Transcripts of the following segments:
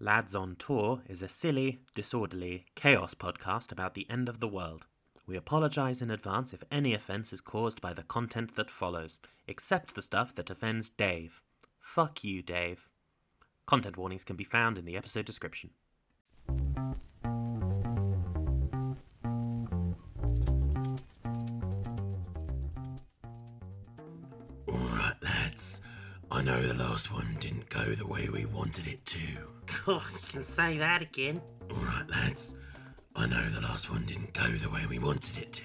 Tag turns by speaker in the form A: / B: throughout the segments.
A: Lads on Tour is a silly, disorderly, chaos podcast about the end of the world. We apologize in advance if any offense is caused by the content that follows, except the stuff that offends Dave. Fuck you, Dave. Content warnings can be found in the episode description.
B: Alright, lads. I know the last one didn't go the way we wanted it to.
C: Oh, you can say that again.
B: Alright, lads. I know the last one didn't go the way we wanted it to.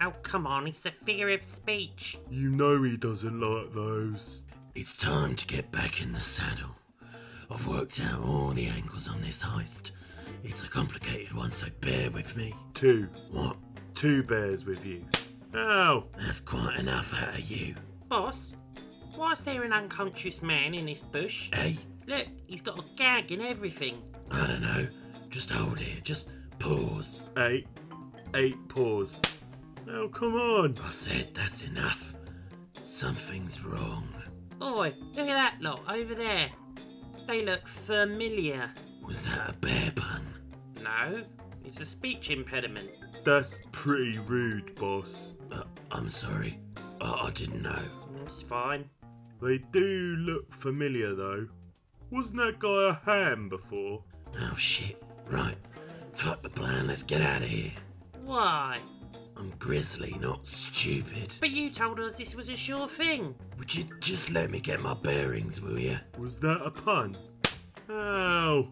C: Oh, come on, it's a figure of speech.
D: You know he doesn't like those.
B: It's time to get back in the saddle. I've worked out all the angles on this heist. It's a complicated one, so bear with me.
D: Two.
B: What?
D: Two bears with you. Ow!
B: That's quite enough out of you.
C: Boss, why is there an unconscious man in this bush?
B: Hey,
C: Look, he's got a gag and everything.
B: I don't know. Just hold it. Just pause.
D: Eight. Eight paws. Oh, come on.
B: I said that's enough. Something's wrong.
C: Oi, look at that lot over there. They look familiar.
B: Was that a bear pun?
C: No, it's a speech impediment.
D: That's pretty rude, boss.
B: Uh, I'm sorry. I, I didn't know.
C: It's fine.
D: They do look familiar, though. Wasn't that guy a ham before?
B: Oh shit. Right. Fuck the plan. Let's get out of here.
C: Why?
B: I'm grizzly, not stupid.
C: But you told us this was a sure thing.
B: Would you just let me get my bearings, will you?
D: Was that a pun? Ow!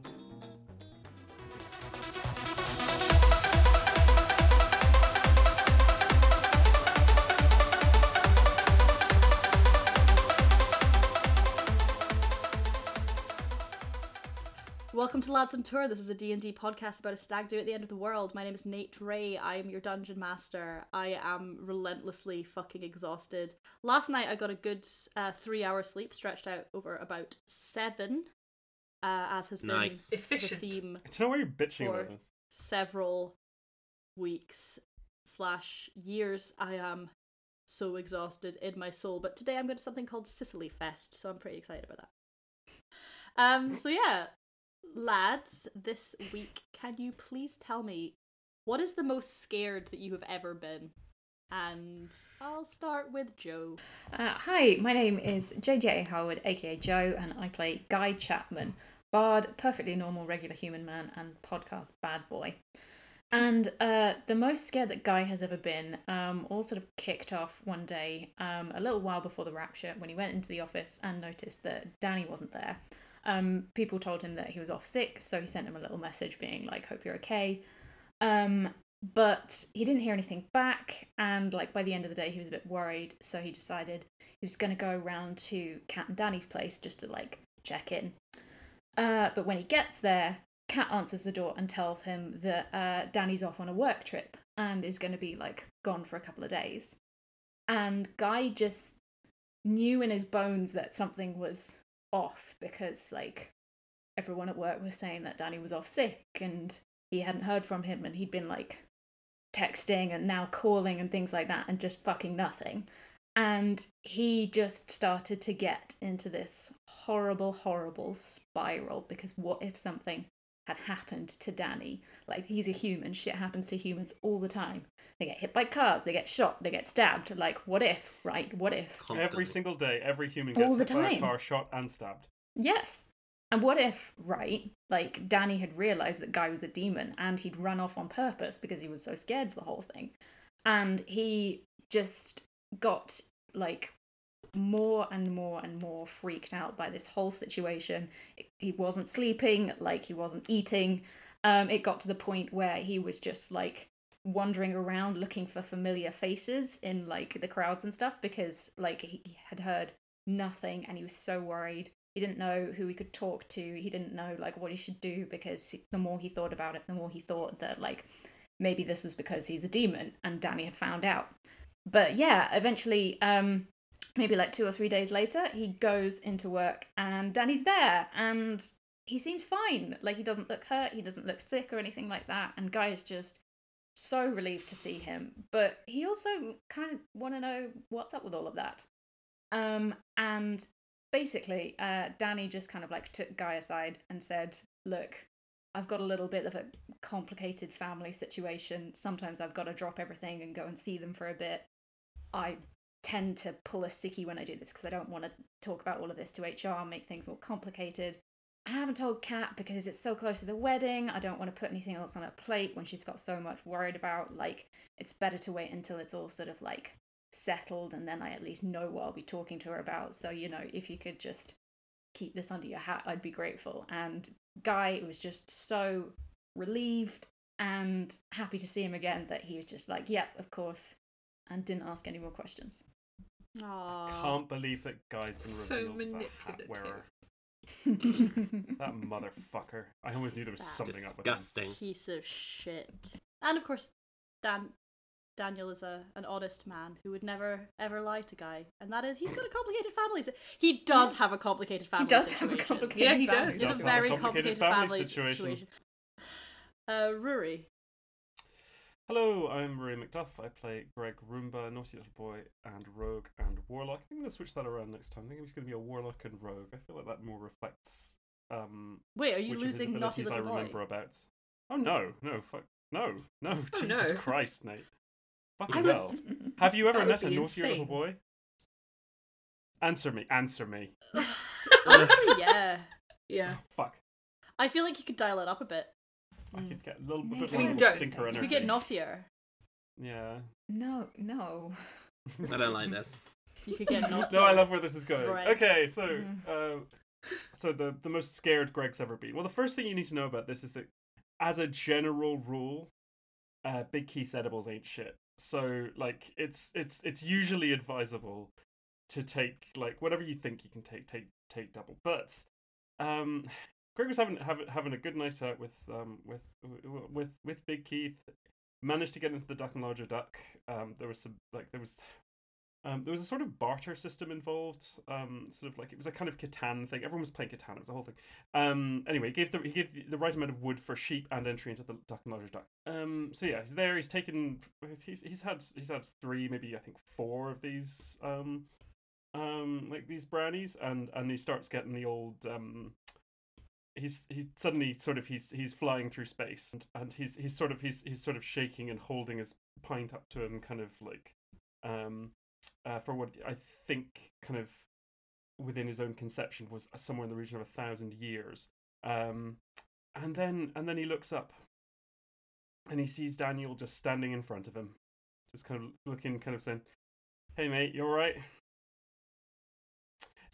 E: Welcome to Lads on Tour. This is a D&D podcast about a stag do at the end of the world. My name is Nate Rae. I am your dungeon master. I am relentlessly fucking exhausted. Last night I got a good uh, three hour sleep stretched out over about seven, uh, as has been
C: Nice.
E: the theme
F: I don't know why you're bitching
E: For-
F: about this.
E: several weeks slash years. I am so exhausted in my soul. But today I'm going to something called Sicily Fest, so I'm pretty excited about that. Um. So yeah, lads, this week, can you please tell me what is the most scared that you have ever been? And I'll start with Joe.
G: Uh, hi, my name is JJ Harwood, aka Joe, and I play Guy Chapman, bard, perfectly normal, regular human man, and podcast bad boy. And uh, the most scared that Guy has ever been um, all sort of kicked off one day, um, a little while before the rapture, when he went into the office and noticed that Danny wasn't there. Um, people told him that he was off sick, so he sent him a little message being like, "Hope you're okay." Um, but he didn't hear anything back, and like by the end of the day, he was a bit worried, so he decided he was going to go around to Cat and Danny's place just to like check in. Uh, but when he gets there, Cat answers the door and tells him that uh, Danny's off on a work trip and is going to be like gone for a couple of days. And Guy just knew in his bones that something was off because like everyone at work was saying that Danny was off sick and he hadn't heard from him and he'd been like texting and now calling and things like that and just fucking nothing. And he just started to get into this horrible, horrible spiral because what if something had happened to Danny? Like, he's a human, shit happens to humans all the time. They get hit by cars, they get shot, they get stabbed. Like, what if, right? What if?
F: Every single day, every human
G: All
F: gets
G: the
F: hit by a car, shot, and stabbed.
G: Yes. And what if, right, like Danny had realized that Guy was a demon and he'd run off on purpose because he was so scared of the whole thing. And he just got like more and more and more freaked out by this whole situation. He wasn't sleeping, like he wasn't eating. Um, it got to the point where he was just like wandering around looking for familiar faces in like the crowds and stuff because like he had heard nothing and he was so worried he didn't know who he could talk to he didn't know like what he should do because the more he thought about it the more he thought that like maybe this was because he's a demon and danny had found out but yeah eventually um maybe like two or three days later he goes into work and danny's there and he seems fine like he doesn't look hurt he doesn't look sick or anything like that and guy is just so relieved to see him but he also kind of want to know what's up with all of that um and basically, uh, Danny just kind of like took Guy aside and said, "Look, I've got a little bit of a complicated family situation. Sometimes I've got to drop everything and go and see them for a bit. I tend to pull a sickie when I do this because I don't want to talk about all of this to HR, make things more complicated. I haven't told Kat because it's so close to the wedding. I don't want to put anything else on her plate when she's got so much worried about. Like, it's better to wait until it's all sort of like settled and then I at least know what I'll be talking to her about. So, you know, if you could just keep this under your hat, I'd be grateful. And Guy was just so relieved and happy to see him again that he was just like, yep, of course, and didn't ask any more questions.
E: Aww.
F: Can't believe that guy's been
H: So
F: revealed as a hat
H: manipulative.
F: wearer. That motherfucker. I always knew there was
E: That's
F: something up with him.
C: Disgusting.
E: Piece of shit. And of course, Dan Daniel is a an honest man who would never ever lie to Guy, and that is he's got a complicated family. si- He does have a complicated family.
G: He does have a
E: situation.
G: complicated
H: Yeah, he
G: family
H: does.
E: It's
F: does
E: a
F: have a
E: very
F: complicated
E: complicated,
F: family
E: family,
F: situation.
E: situation. Uh, Ruaraidh.
F: Hello, I'm Ruaraidh MacDuff. I play Greg Roumbax, Naughty Little Boy, and Rogue and Warlock. I think I'm going to switch that around next time. I think it's going to be a Warlock and Rogue. I feel like that more reflects um,
E: Wait, are you
F: which of his
E: losing naughty
F: abilities I
E: little boy?
F: remember about. Oh no, no, fuck, no, no,
H: Oh,
F: Jesus
H: no.
F: Christ, Nate. Fucking
H: was-
F: hell. Have you ever met a naughty little boy? Answer me, answer me.
E: Honestly, yeah.
H: Yeah.
F: Fuck.
E: I feel like you could dial it up a bit.
F: I
H: Mm.
F: could get a little
G: Maybe.
F: bit
H: I mean,
F: more
H: don't-
F: stinker
G: You
E: You
F: energy.
E: could get naughtier.
F: Yeah.
G: no, no.
C: I don't like this.
E: You could get naughtier.
F: no, I love where this is going.
E: Right.
F: Okay, so
G: Mm.
F: uh, so the the most scared Greg's ever been. Well, the first thing you need to know about this is that, as a general rule, uh, Big Keith's edibles ain't shit. So like, it's it's it's usually advisable to take like whatever you think you can take take take double. But um, Greg was having having having a good night out with um with with with Big Keith. Managed to get into the Duck and Larger Duck. Um, there was some like there was um, there was a sort of barter system involved. Um, sort of like it was a kind of Catan thing. Everyone was playing Catan. It was a whole thing. Um, anyway, he gave the he gave the right amount of wood for sheep and entry into the Duck and Larger Duck. Um, so yeah, he's there. He's taken. He's he's had he's had three, maybe I think four of these. Um, um, like these brownies, and and he starts getting the old um he's he suddenly sort of he's he's flying through space and, and he's he's sort of he's he's sort of shaking and holding his pint up to him kind of like um uh, for what I think kind of within his own conception was somewhere in the region of a thousand years. Um and then and then he looks up and he sees Daniel just standing in front of him just kind of looking kind of saying hey mate you all right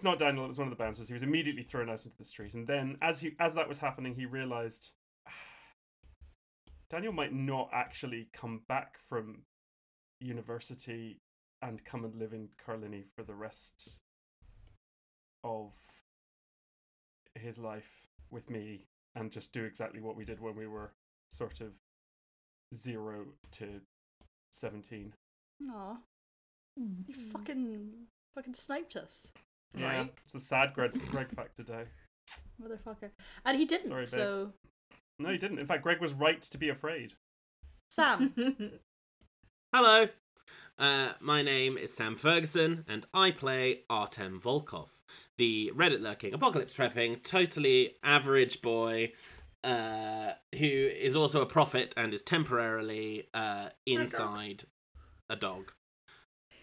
F: it's not Daniel. It was one of the bouncers. He was immediately thrown out into the street, and then, as he as that was happening, he realized Daniel might not actually come back from university and come and live in Carlini for the rest of his life with me, and just do exactly what we did when we were sort of zero to seventeen.
E: Aw, you mm-hmm. fucking fucking sniped us,
F: Yeah,
H: Right.
F: it's a sad Greg, Greg fact today.
E: motherfucker. And he didn't.
F: Sorry,
E: so
F: No, he didn't. In fact, Greg was right to be afraid.
E: Sam,
C: Hello. Uh, my name is Sam Ferguson, and I play Artem Volkov, the Reddit lurking, apocalypse prepping, totally average boy uh, who is also a prophet and is temporarily uh, inside a dog.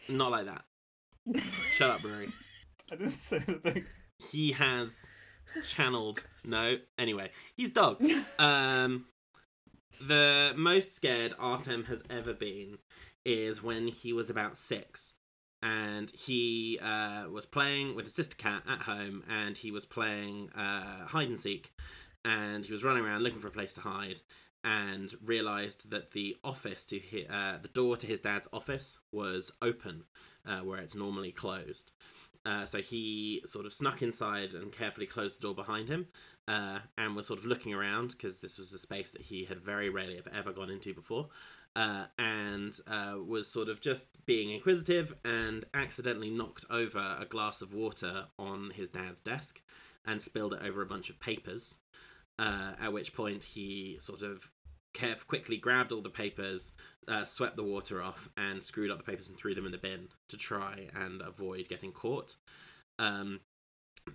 C: Not like that. Shut up, Brewery.
F: I didn't say anything.
C: He has channeled. No. Anyway, he's dog. Um, the most scared Artem has ever been is when he was about six. And he uh, was playing with his sister cat at home, and he was playing uh, hide and seek. And he was running around looking for a place to hide, and realized that the office to hi- uh, the door to his dad's office was open, uh, where it's normally closed. Uh, so he sort of snuck inside and carefully closed the door behind him, uh, and was sort of looking around because this was a space that he had very rarely ever gone into before, uh, and uh, was sort of just being inquisitive and accidentally knocked over a glass of water on his dad's desk and spilled it over a bunch of papers. Uh, at which point he sort of caref- quickly grabbed all the papers, uh, swept the water off, and screwed up the papers and threw them in the bin to try and avoid getting caught. Um,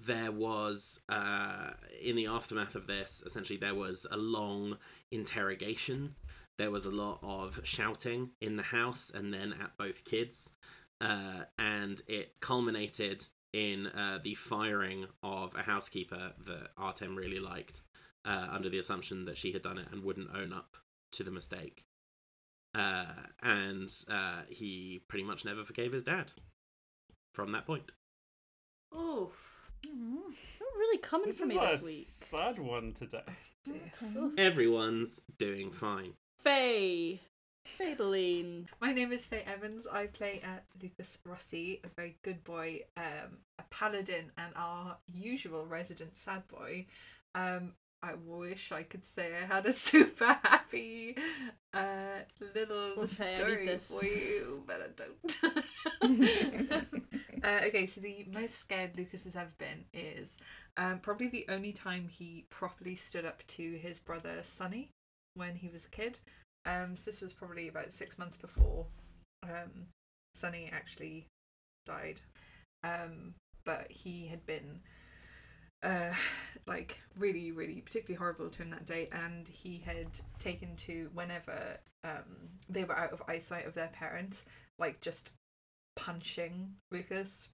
A: there was uh, in the aftermath of this essentially there was a long interrogation there was a lot of shouting in the house and then at both kids uh, and it culminated in uh, the firing of a housekeeper that artem really liked uh, under the assumption that she had done it and wouldn't own up to the mistake uh, and uh, he pretty much never forgave his dad from that point
E: Oh, you're really coming
F: This
E: for
F: is
E: me
F: a
E: this week.
F: sad one today.
A: everyone's doing fine
E: Fay, Fableine.
H: My name is Fay Evans. I play uh, Lucas Rossi, a very good boy, um, a paladin, and our usual resident sad boy. Um, I wish I could say I had a super happy uh, little
E: need
H: story for you, but I don't. uh, okay, so the most scared Lucas has ever been is um, probably the only time he properly stood up to his brother Sonny when he was a kid. Um, so this was probably about six months before um, Sonny actually died. Um, but he had been uh, like really, really particularly horrible to him that day, and he had taken to whenever um, they were out of eyesight of their parents, like just punching Lucas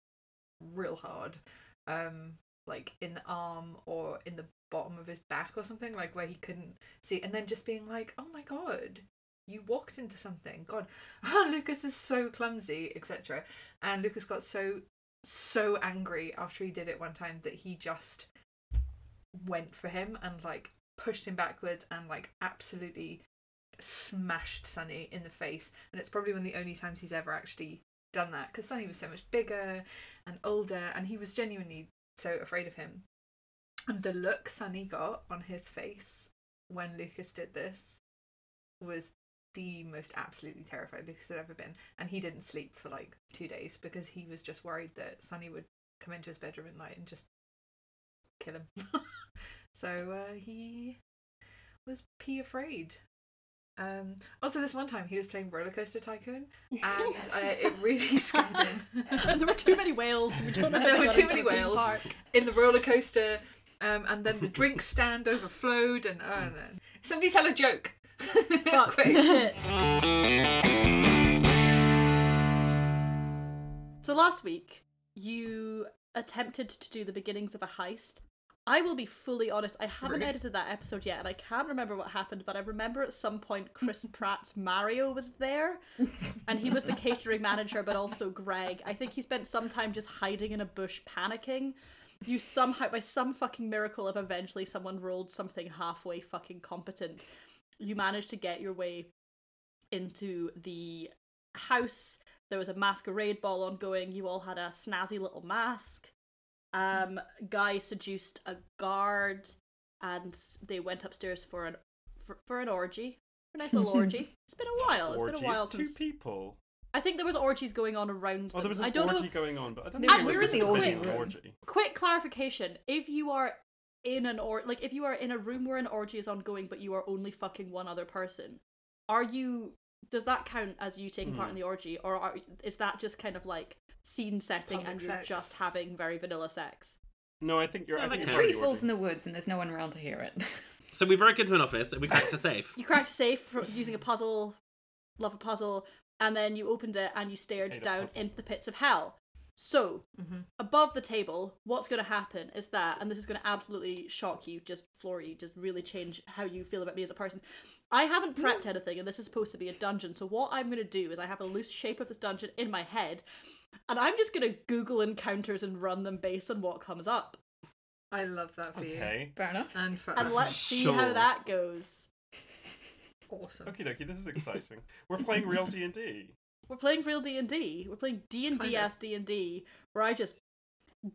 H: real hard, um, like in the arm or in the bottom of his back or something, like where he couldn't see, and then just being like, "Oh my god." You walked into something. God, Lucas is so clumsy, etc. And Lucas got so so angry after he did it one time that he just went for him and like pushed him backwards and like absolutely smashed Sunny in the face. And it's probably one of the only times he's ever actually done that because Sunny was so much bigger and older and he was genuinely so afraid of him. And the look Sunny got on his face when Lucas did this was the most absolutely terrified Lucas had ever been. And he didn't sleep for like two days because he was just worried that Sunny would come into his bedroom at night and just kill him. so uh, he was pee afraid. Um, also, this one time he was playing Roller Coaster Tycoon, and uh, it really scared him.
E: and there were too many whales. We
H: there were too many whales
E: park.
H: in the roller coaster, um, and then the drink stand overflowed, and no. somebody tell a joke.
E: Fuck. Shit. So last week, you attempted to do the beginnings of a heist. I will be fully honest, I haven't
H: Rude.
E: edited that episode yet, and I can't remember what happened, but I remember at some point Chris Pratt's Mario was there, and he was the catering manager, but also Greg. I think he spent some time just hiding in a bush panicking. You somehow, by some fucking miracle, if eventually someone rolled something halfway fucking competent, you managed to get your way into the house. There was a masquerade ball ongoing. You all had a snazzy little mask. Um, Guy seduced a guard, and they went upstairs for an for, for an orgy. For a nice little orgy. It's been a while. It's
F: Orgies,
E: been a while
F: two
E: since.
F: people.
E: I think there was orgies going on around.
F: Oh, there was an
E: I don't
F: orgy
E: know.
F: going on, but I don't
E: was-
F: it
E: there
F: was
E: was
F: a
E: the orgy
F: orgy. orgy.
E: Quick clarification: If you are in an or like if you are in a room where an orgy is ongoing, but you are only fucking one other person, are you? Does that count as you taking part in
F: Hmm.
E: the orgy, or are, is that just kind of like scene setting
H: Public
E: and you're just having very vanilla sex?
F: No, I think you're. I think you're
G: A tree falls
F: orgy.
G: in the woods and there's no one around to hear it.
A: So we broke into an office and we cracked a safe.
E: You cracked a safe from using a puzzle, love a puzzle, and then you opened it and you stared
F: Hate
E: down into the pits of hell. So,
H: Mhm.
E: above the table, what's going to happen is that, and this is going to absolutely shock you, just floor you, just really change how you feel about me as a person. I haven't prepped anything, and this is supposed to be a dungeon. So, what I'm going to do is I have a loose shape of this dungeon in my head, and I'm just going to Google encounters and run them based on what comes up.
H: I love that for you.
F: Okay.
G: Fair enough.
H: And for
E: And
H: us.
E: let's see how that goes.
H: awesome.
F: Okie dokie, this is exciting. We're playing real D and D.
E: We're playing real D and D. We're playing D and D as D and D, where I just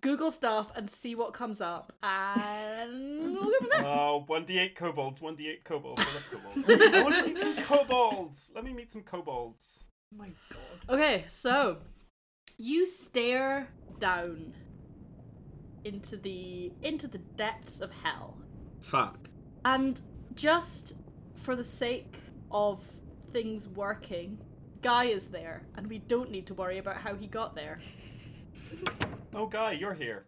E: Google stuff and see what comes up, and we'll go from there.
F: Oh, 1d8 kobolds, 1d8 kobolds. I love kobolds. I want to meet some kobolds. Let me meet some kobolds.
H: Oh my god.
E: Okay, so you stare down into the into the depths of hell,
A: Fuck.
E: and just for the sake of things working, Guy is there, and we don't need to worry about how he got there.
F: Oh, Guy, you're here.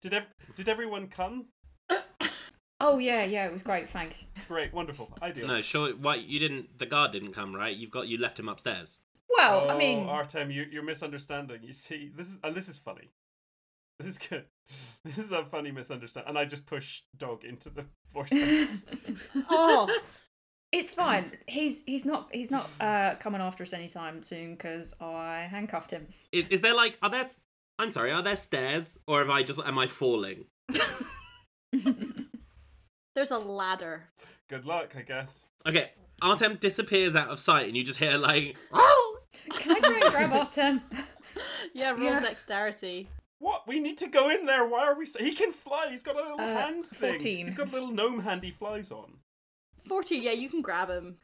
F: Did ev- did everyone come?
G: Oh yeah, yeah, it was great. Thanks.
F: Great, wonderful, ideal.
A: No, sure. Why you didn't? The guard didn't come, right? You've got you left him upstairs.
G: Well, I
F: Oh,
G: mean,
F: Artem, you, you're misunderstanding. You see, this is and this is funny. This is good. This is a funny misunderstanding. And I just push dog into the vortex.
E: Oh,
G: it's fine. He's he's not he's not uh coming after us anytime soon because I handcuffed him.
A: Is, is there like? Are there? I'm sorry. Are there stairs, or have I just? Am I falling?
E: there's a ladder.
F: good luck, I guess.
A: Okay. Artem disappears out of sight, and you just hear like. "Oh!"
G: Can I try and grab Artem?
E: Yeah, roll
H: Yeah.
E: dexterity.
F: What? We need to go in there. Why are we? So- he can fly. He's got a little
G: Uh,
F: hand thing.
G: 14.
F: He's got a little gnome hand he flies on.
E: 14, yeah, you can grab him.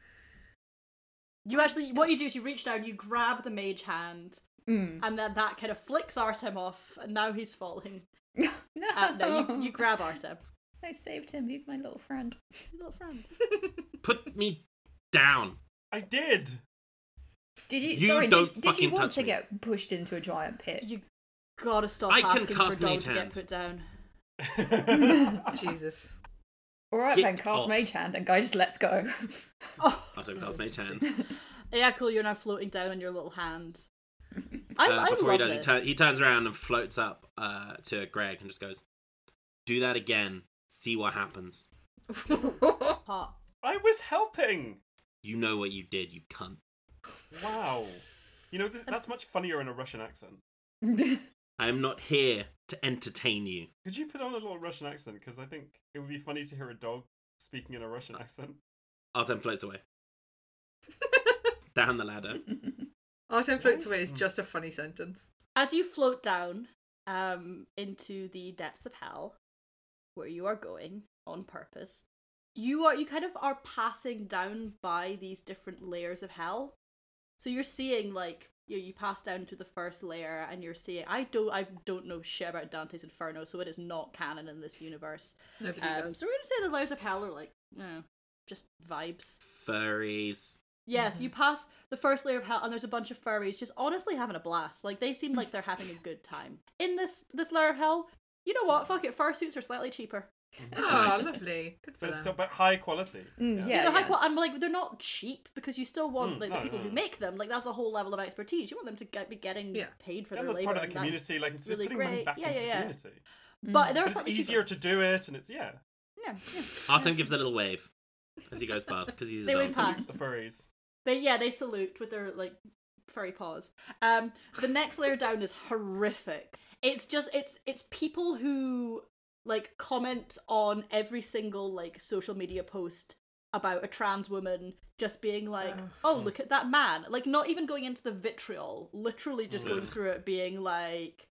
E: You actually, what you do is you reach down, you grab the mage hand,
G: Mm.
E: and then that kind of flicks Artem off, and now he's falling.
G: No,
E: Uh, no, you, you grab Artem.
G: I saved him. He's my little friend.
E: Little friend.
A: Put me down.
F: I did.
G: Did you?
A: You
G: sorry,
A: don't
G: did, did you want to
A: me.
G: get pushed into a giant pit?
E: You gotta stop
A: I can
E: asking
A: cast
E: for dog
A: Mage
E: to get put down.
H: Jesus.
G: All right,
A: Get
G: then cast
A: off.
G: mage hand, and guy just lets go.
E: Oh,
A: Artem casts mage hand.
E: yeah, cool. You're now floating down on your little hand. I,
A: Uh,
E: I
A: before
E: love
A: he does, he,
E: this.
A: turn, he turns around and floats up uh, to Greg and just goes, "Do that again. See what happens.
F: I was helping.
A: You know what you did, you cunt."
F: Wow. You know th- that's much funnier in a Russian accent.
A: I am not here to entertain you.
F: Could you put on a little Russian accent? Because I think it would be funny to hear a dog speaking in a Russian accent.
A: Artem floats away down the ladder.
H: Artem floats away is just a funny sentence.
E: As you float down um, into the depths of hell, where you are going on purpose, you are you kind of are passing down by these different layers of hell. So you're seeing like you you pass down to the first layer and you're seeing I don't I don't know shit about Dante's Inferno, so it is not canon in this universe.
H: Nobody
E: Um,
H: does.
E: so we're gonna say the layers of hell are like no, just vibes.
A: Furries.
E: Yeah, so you pass the first layer of hell, and there's a bunch of furries just honestly having a blast. Like they seem like they're having a good time in this this layer of hell. You know what? Fuck it. Fursuits are slightly cheaper.
H: Oh,
A: Nice.
H: lovely. Good for
F: But
H: them.
F: still but high quality.
G: Mm,
E: Yeah,
G: yeah,
E: they're high
G: yeah.
E: qual- and like they're not cheap because you still want
F: Mm,
E: like
F: no,
E: the people
F: no,
E: who
F: no.
E: make them. Like that's a whole level of expertise. You want them to get, be getting
H: Yeah.
E: paid for
F: And
E: their
F: that's
E: labor.
F: part of the
E: and that's-
F: community. Like it's, it's
E: really
F: putting money
E: great.
F: back
E: Yeah,
F: into
E: yeah,
F: the
E: yeah.
F: community.
E: But they're
F: But it's
E: slightly
F: easier
E: cheaper.
F: to do it, and it's yeah.
E: Yeah, yeah.
A: Artem gives a little wave as he goes past because he's a
E: They
A: dog.
E: wave
F: Salute the furries.
E: They yeah they salute with their like furry paws. Um, the next layer down is horrific. It's just it's it's people who like comment on every single like social media post about a trans woman just being like,
H: Ugh.
E: oh look at that man, like not even going into the vitriol, literally just going through it, being like,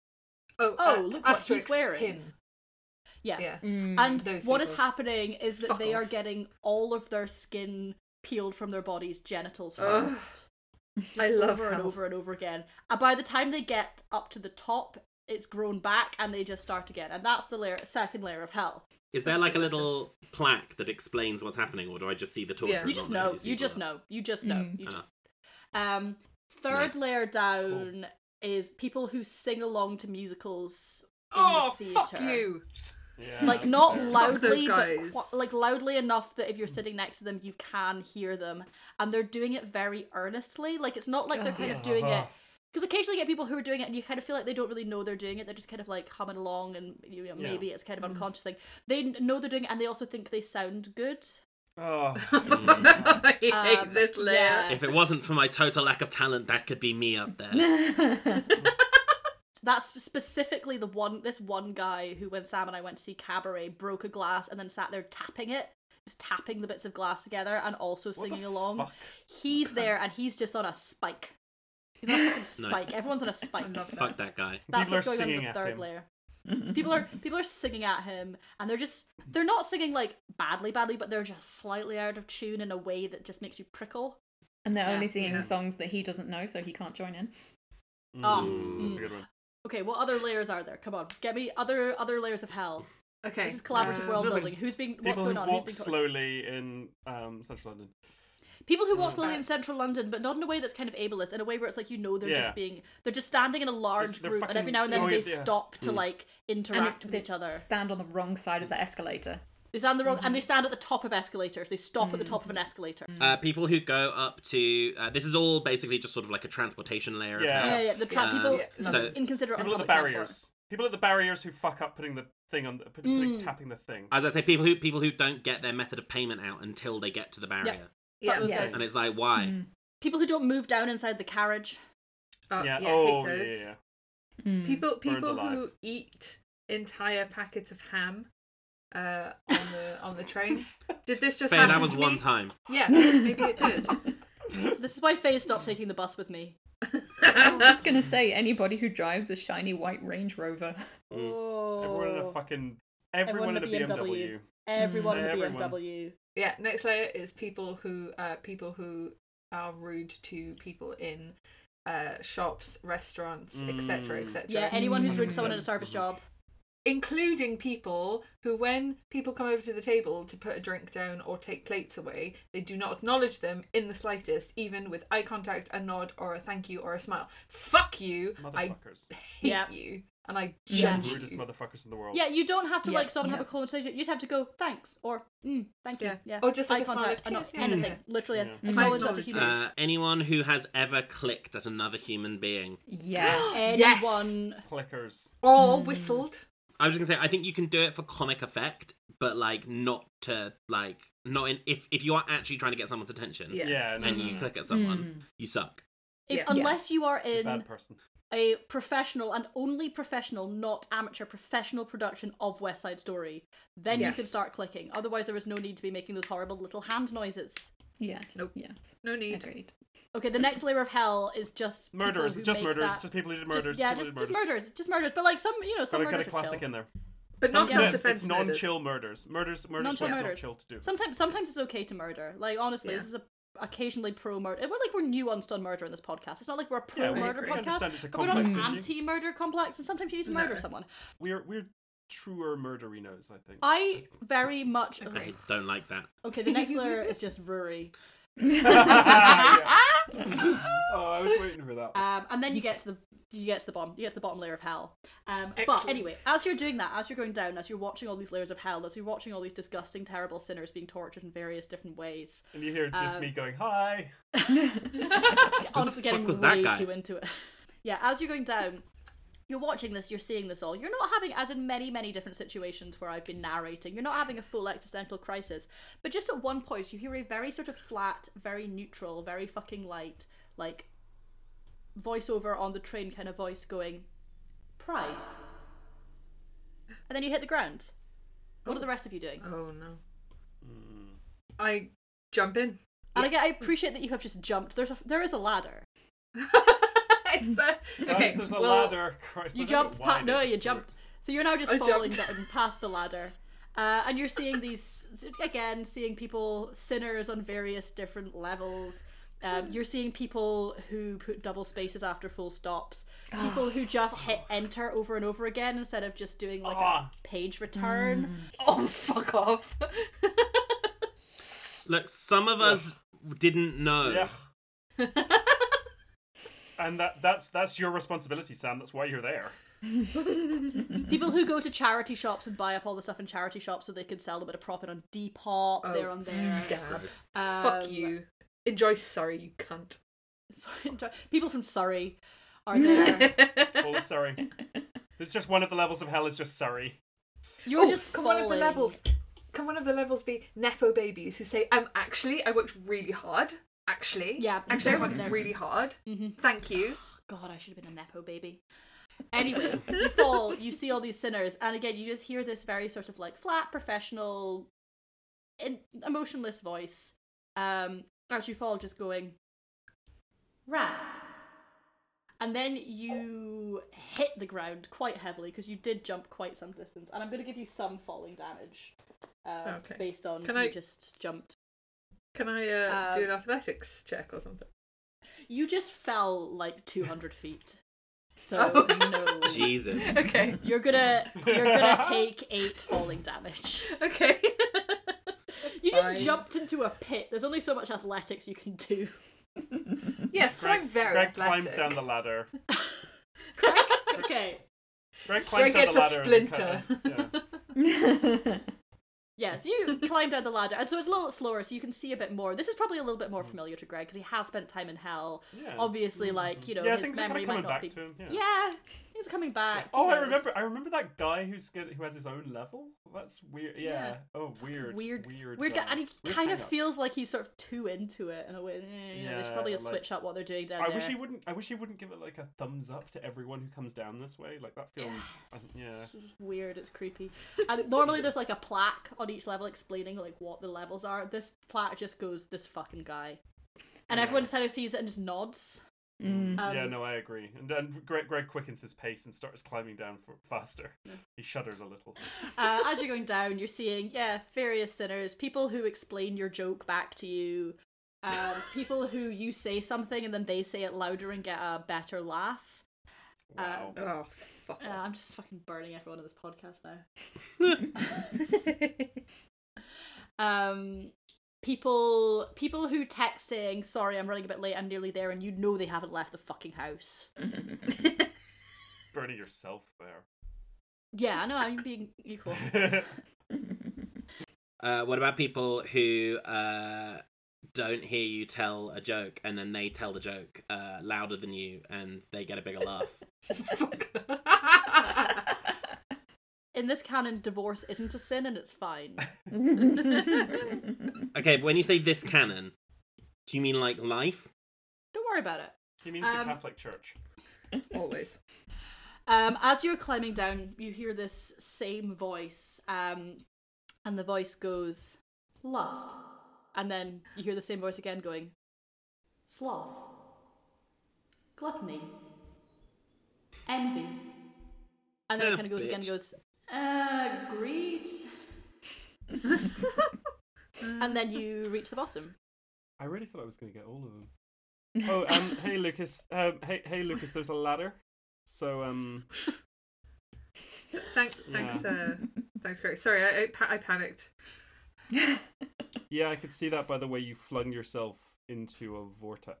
H: Oh,
E: Oh,
H: uh,
E: look what
H: she's
E: wearing.
H: Him.
E: yeah.
H: Yeah.
G: Mm.
E: And
H: Those
E: what is
H: people.
E: happening is that
H: Fuck
E: they are getting all of their skin peeled from their bodies, genitals
H: Ugh.
E: first. Just
H: I love
E: over and over and over again. And by the time they get up to the top, it's grown back and they just start again. And that's the layer second layer of hell.
A: Is there like a little plaque that explains what's happening, or do I just see the torture?
H: Yeah.
E: You just know. You just know. You just know.
G: Mm.
E: You
A: Ah.
E: just um third
A: Nice.
E: layer down is people who sing along to musicals in
H: Oh,
E: the
H: fuck
E: theater.
H: you.
F: Yeah.
E: like not
H: Fuck
E: loudly but qu- like loudly enough that if you're sitting next to them you can hear them and they're doing it very earnestly like it's not like they're kind of doing it because occasionally you get people who are doing it and you kind of feel like they don't really know they're doing it they're just kind of like humming along and you know
F: Yeah.
E: maybe it's kind of unconscious thing they know they're doing it and they also think they sound good
F: Oh.
H: I hate
E: Um,
H: this layer.
E: yeah.
A: If it wasn't for my total lack of talent, that could be me up there.
E: that's specifically the one this one guy who when sam and i went to see cabaret broke a glass and then sat there tapping it just tapping the bits of glass together and also
F: What the
E: singing along
F: fuck?
E: He's there and he's just on a spike. He's on a fucking spike.
A: Nice.
E: Everyone's on a spike.
A: Fuck that guy.
E: That's
F: People
E: what's
F: are
E: going on in the third
F: him.
E: layer. So people are people are singing at him and they're just they're not singing like badly badly but they're just slightly out of tune in a way that just makes you prickle.
G: and they're
E: Yeah.
G: only singing
H: Yeah.
G: songs that he doesn't know, so he can't join in.
E: Oh.
F: Mm, that's a good one.
E: Okay, what other layers are there? Come on, get me other other layers of hell.
H: Okay.
E: This is collaborative
H: uh,
E: world
F: Really?
E: building. Who's being what's going
F: who
E: on? Who's
F: walk
E: being
F: slowly in um, central London.
E: People who walk
F: Mm.
E: slowly in central London, but not in a way that's kind of ableist, in a way where it's like you know they're
F: Yeah.
E: just being they're just standing in a large
F: they're
E: group, and every
F: fucking-
E: now and then
F: oh,
E: they
F: yeah.
E: stop to
A: Mm.
E: like
G: And
E: interact
G: it-
E: with
G: they
E: each other.
G: stand on the wrong side of the escalator.
E: They stand the wrong, and they stand at the top of escalators. They stop at the top of an
F: Mm.
E: escalator.
A: Uh, people who go up to uh, this is all basically just sort of like a transportation layer.
F: Yeah.
A: Of hell.
E: Yeah, yeah. The tra-
A: Uh,
E: people
H: Yeah,
A: so-
E: inconsiderate on
F: People at the
E: public
F: barriers.
E: transport.
F: People at the barriers who fuck up putting the thing on, the, putting, putting-
E: Mm.
F: tapping the thing.
A: As I was gonna say people who people who don't get their method of payment out until they get to the barrier,
H: Yeah.
E: those
G: Yes.
E: guys.
A: and it's like why?
G: Mm.
E: People who don't move down inside the carriage.
H: Uh,
F: yeah.
H: yeah.
F: Oh,
H: hate
F: yeah,
H: those.
F: yeah, yeah.
G: Mm.
H: People people who eat entire packets of ham uh, on the on the train. Did this just
A: Fair,
H: happen
A: that was
H: to
A: one
H: me?
A: time.
H: Yeah, maybe it did.
E: This is why Fay stopped taking the bus with me.
G: I was just gonna say anybody who drives a shiny white Range Rover.
E: Oh.
F: Everyone in a fucking everyone, in a BMW.
E: Everyone in a BMW.
H: Yeah, next layer is people who uh people who are rude to people in uh shops, restaurants, etc.,
F: Mm.
H: etc.
E: Yeah, anyone who's rude to
F: Mm.
E: someone in a service job.
H: including people who when people come over to the table to put a drink down or take plates away, they do not acknowledge them in the slightest, even with eye contact, a nod, or a thank you or a smile. Fuck you. I hate
E: Yeah.
H: you. And I
E: Yeah.
H: judge
F: Rudest
H: you.
F: motherfuckers in the world.
E: Yeah, you don't have to
G: Yeah,
E: like stop and have a conversation. You just have to go thanks or mm, thank you.
H: Yeah.
E: Yeah.
H: Or just like
E: eye
H: a smile,
E: contact.
H: like,
E: or not anything.
H: Yeah.
E: Literally
F: Yeah.
E: acknowledge that's a human.
A: Uh, anyone who has ever clicked at another human being.
G: Yeah.
H: Yes.
E: Anyone.
F: Clickers.
H: Or
G: Mm.
H: whistled.
A: I was just gonna say I think you can do it for comic effect, but like not to like not in if if you are actually trying to get someone's attention
H: Yeah.
F: Yeah. no,
A: and
F: no,
A: you
F: no.
A: click at someone,
G: Mm.
A: you suck.
E: If,
H: Yeah.
E: Unless you are
F: You're a
E: in
F: bad person.
E: A professional and only professional, not amateur, professional production of West Side Story, then you can start clicking. Otherwise, there is no need to be making those horrible little hand noises.
G: Yes.
H: Nope.
G: Yes.
H: No need.
G: Agreed.
E: Okay, the next layer of hell is just murders.
F: It's just
E: make
F: murderers.
E: that-
F: It's just people who did
E: just-
F: murders.
E: yeah, just,
F: who
E: just
F: did
E: murders, just murders. But like some, you know, some
F: Gotta get
E: murders
F: a classic
E: chill.
F: in there.
H: But not
E: Yeah.
F: No,
H: self
F: it's,
H: defense.
F: it's non-chill murders. Murders. Murders.
E: Non-chill
F: what's
E: murders.
F: not chill to do.
E: Sometimes, sometimes it's okay to murder. Like honestly,
H: Yeah.
E: this is a occasionally pro murder. We're like we're nuanced on murder in this podcast. It's not like we're a pro
F: we-
E: murder
H: we
E: podcast,
F: it's a
E: but we're not
F: complex issue.
E: anti-murder complex. And sometimes you need to murder
H: No.
E: someone.
F: We're we're truer murderinos, I think.
E: I very much
A: I
E: agree.
A: don't like that.
E: Okay, the next layer is just Ruaraidh.
F: oh, I was waiting for that.
E: Um, and then you get to the you get to the bottom you get to the bottom layer of hell. Um, but anyway, as you're doing that, as you're going down, as you're watching all these layers of hell, as you're watching all these disgusting, terrible sinners being tortured in various different ways,
F: And you hear just
E: um,
F: me going, "Hi."
E: honestly getting
A: fuck was that
E: way too into it. yeah, as you're going down, you're watching this, you're seeing this all. You're not having, as in many, many different situations where I've been narrating, you're not having a full existential crisis. But just at one point, you hear a very sort of flat, very neutral, very fucking light, like voiceover on the train kind of voice going, Pride. And then you hit the ground. What are the rest of you doing?
H: Oh no.
F: Mm.
H: I jump in.
E: And again, I appreciate that you have just jumped. There's a, there is a ladder.
H: It's a-
F: Guys,
H: okay,
F: there's a
H: well,
F: ladder. Christ,
E: You
F: I
E: jumped. Pa- no, you
F: do it.
E: jumped. So you're now just
H: I
E: falling down past the ladder. Uh, and you're seeing these again, seeing people sinners on various different levels. Um, you're seeing people who put double spaces after full stops. People who just hit enter over and over again instead of just doing like
F: Ah.
E: a page return.
H: Oh fuck off.
A: Look, some of us didn't know.
F: Yeah. and that that's that's your responsibility, Sam. That's why you're there.
E: People who go to charity shops and buy up all the stuff in charity shops so they can sell a bit of profit on Depop.
H: Oh,
E: they're on there.
H: stab.
A: Gross.
H: Fuck
E: Um,
H: you. Enjoy Surrey, you cunt.
E: Sorry, people from Surrey are there.
F: Oh, sorry. There's just one of the levels of hell is just Surrey.
E: You're
H: oh,
E: just
H: can one of the
E: falling.
H: levels can one of the levels be nepo babies who say, um actually I worked really hard. Actually.
E: Yeah,
H: Actually I
E: they're
H: worked
E: there.
H: really hard.
E: Mhm.
H: Thank you.
E: God, I should have been a nepo baby. Anyway, you fall, you see all these sinners, and again, you just hear this very sort of like flat, professional, in, emotionless voice. Um, as you fall, just going, wrath. And then you hit the ground quite heavily because you did jump quite some distance, and I'm going to give you some falling damage, uh,
H: Okay.
E: based on
H: Can
E: you
H: I-
E: just jumped.
H: Can I uh, do
E: Um,
H: an athletics check or something?
E: You just fell like 200 feet, so
H: Oh.
E: no.
A: Jesus.
H: Okay.
E: You're gonna you're gonna take eight falling damage.
H: Okay.
E: You You just
H: fine.
E: jumped into a pit. There's only so much athletics you can do.
H: Yes, but I'm
F: Greg,
H: very
F: Greg
H: athletic.
F: climbs down the ladder.
E: Okay.
F: Greg climbs
H: Greg
F: down
H: gets
F: the
H: a
F: ladder. and
H: splinter.
F: kinda- yeah.
E: Yeah, so you climb down the ladder, and so it's a little slower, so you can see a bit more. This is probably a little bit more familiar to Greg because he has spent time in hell.
F: Yeah.
E: Obviously, mm-hmm. like you know,
F: Yeah,
E: his
F: things are
E: memory
F: kinda
E: might
F: coming
E: not
F: back
E: be.
F: to him, yeah.
E: yeah, he's coming back.
F: Oh, I remember. I remember that guy who's good, who has his own level. That's weird. Yeah.
E: Yeah.
F: Oh, weird.
E: Weird,
F: Weird.
E: weird guy, and he
F: Weird
E: kind of
F: hang-ups.
E: feels like he's sort of too into it in a way. You know, they should probably
F: Yeah, like-
E: switch up what they're doing down there.
F: I
E: there.
F: wish he wouldn't. I wish he wouldn't give it like a thumbs up to everyone who comes down this way. Like that feels. I- yeah.
E: Weird. It's creepy. And normally there's like a plaque on each level explaining like what the levels are. This plaque just goes this fucking guy, and everyone kind of sees it and just nods.
G: Mm.
E: Um,
F: yeah. No, I agree. And then Greg, Greg quickens his pace and starts climbing down for, faster. He shudders a little.
E: uh, as you're going down, you're seeing yeah various sinners, people who explain your joke back to you, um, people who you say something and then they say it louder and get a better laugh.
F: Wow.
H: Oh, fuck
E: Uh. I'm just fucking burning everyone in this podcast now. um people people who text saying sorry i'm running a bit late i'm nearly there and you know they haven't left the fucking house
F: Burning yourself there.
E: yeah i know i'm being equal
A: Uh, what about people who uh, don't hear you tell a joke and then they tell the joke uh, louder than you and they get a bigger laugh?
E: in this canon divorce isn't a sin and it's fine
A: Okay, but when you say this canon, do you mean like life?
E: don't worry about it
F: he means the
E: Um,
F: Catholic Church.
H: Always.
E: um as you're climbing down you hear this same voice um and the voice goes lust and then you hear the same voice again going sloth gluttony envy and then it
A: Ah,
E: kind of goes again and
A: bitch.
E: goes uh greed and then you reach the bottom
F: I really thought I was going to get all of them. Oh, um, hey Lucas. Um, hey, hey Lucas. There's a ladder. So, um,
H: Thanks, thanks, uh, thanks, Greg. Sorry, I, I, pa- I panicked.
F: yeah, I could see that by the way you flung yourself into a vortex.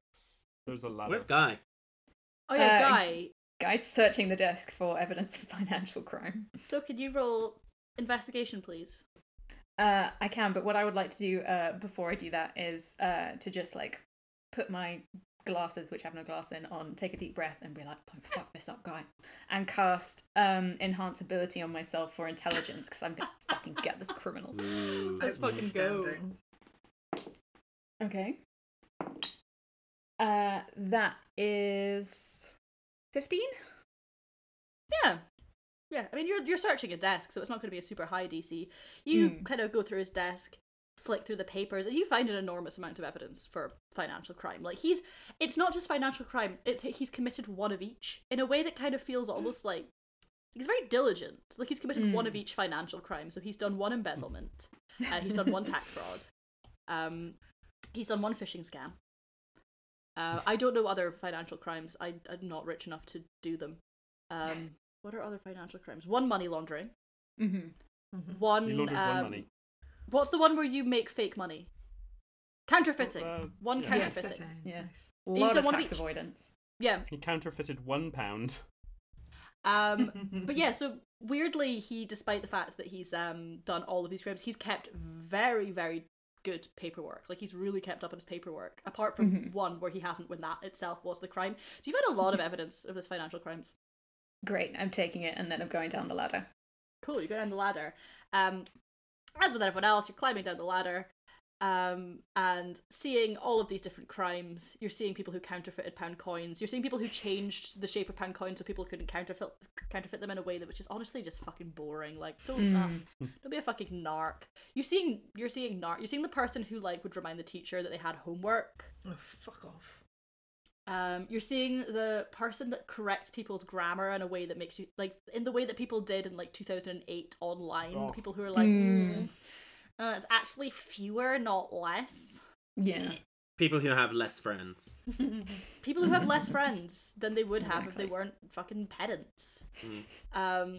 F: There's a ladder.
A: Where's Guy?
E: oh yeah
G: Uh,
E: guy
G: Guys searching the desk for evidence of financial crime.
E: so could you roll investigation please
G: Uh, I can, but what I would like to do uh, before I do that is uh, to just like put my glasses, which have no glass in, on, take a deep breath, and be like, "Don't fuck this up, guy," and cast um, enhance ability on myself for intelligence because I'm gonna fucking get this criminal.
A: Ooh.
E: Let's fucking go.
G: Okay. Uh, that is fifteen.
E: Yeah. Yeah, I mean you're you're searching a desk, so it's not going to be a super high DC. You
G: Mm.
E: kind of go through his desk, flick through the papers, and you find an enormous amount of evidence for financial crime. Like he's it's not just financial crime, it's he's committed one of each in a way that kind of feels almost like he's very diligent. Like he's committed one of each financial crime. So he's done one embezzlement, uh, he's done one tax fraud, um, he's done one phishing scam. Uh, I don't know other financial crimes. I, I'm not rich enough to do them. Um, what are other financial crimes? One money laundering.
G: Mm-hmm.
E: One.
F: You laundered one
E: um,
F: money.
E: What's the one where you make fake money? Counterfeiting.
F: Uh,
E: one
F: yeah.
E: counterfeiting.
G: Yes.
H: Nice.
G: A lot
E: done
G: of
E: one of
G: tax
E: each.
G: avoidance.
E: Yeah.
F: He counterfeited one pound.
E: Um, but yeah, so weirdly, he, despite the fact that he's um done all of these crimes, he's kept very, very good paperwork. Like he's really kept up on his paperwork. Apart from
G: Mhm.
E: one where he hasn't, when that itself was the crime. So you've had a lot of evidence of his financial crimes.
G: Great, I'm taking it, and then I'm going down the ladder.
E: Cool, you go down the ladder. Um, as with everyone else, you're climbing down the ladder. Um, and seeing all of these different crimes, you're seeing people who counterfeited pound coins. You're seeing people who changed the shape of pound coins so people couldn't counterfeit counterfeit them in a way that was just honestly just fucking boring. Like, don't ah, don't be a fucking narc. You're seeing you're seeing narc. You're seeing the person who like would remind the teacher that they had homework.
H: Oh, fuck off.
E: Um, you're seeing the person that corrects people's grammar in a way that makes you like in the way that people did in like 2008 online.
F: Oh.
E: People who are like,
G: Hmm.
E: mm, uh, it's actually fewer, not less.
G: Yeah.
A: People who have less friends.
E: People who have less friends than they would have if they weren't fucking pedants.
A: Mm.
E: Um,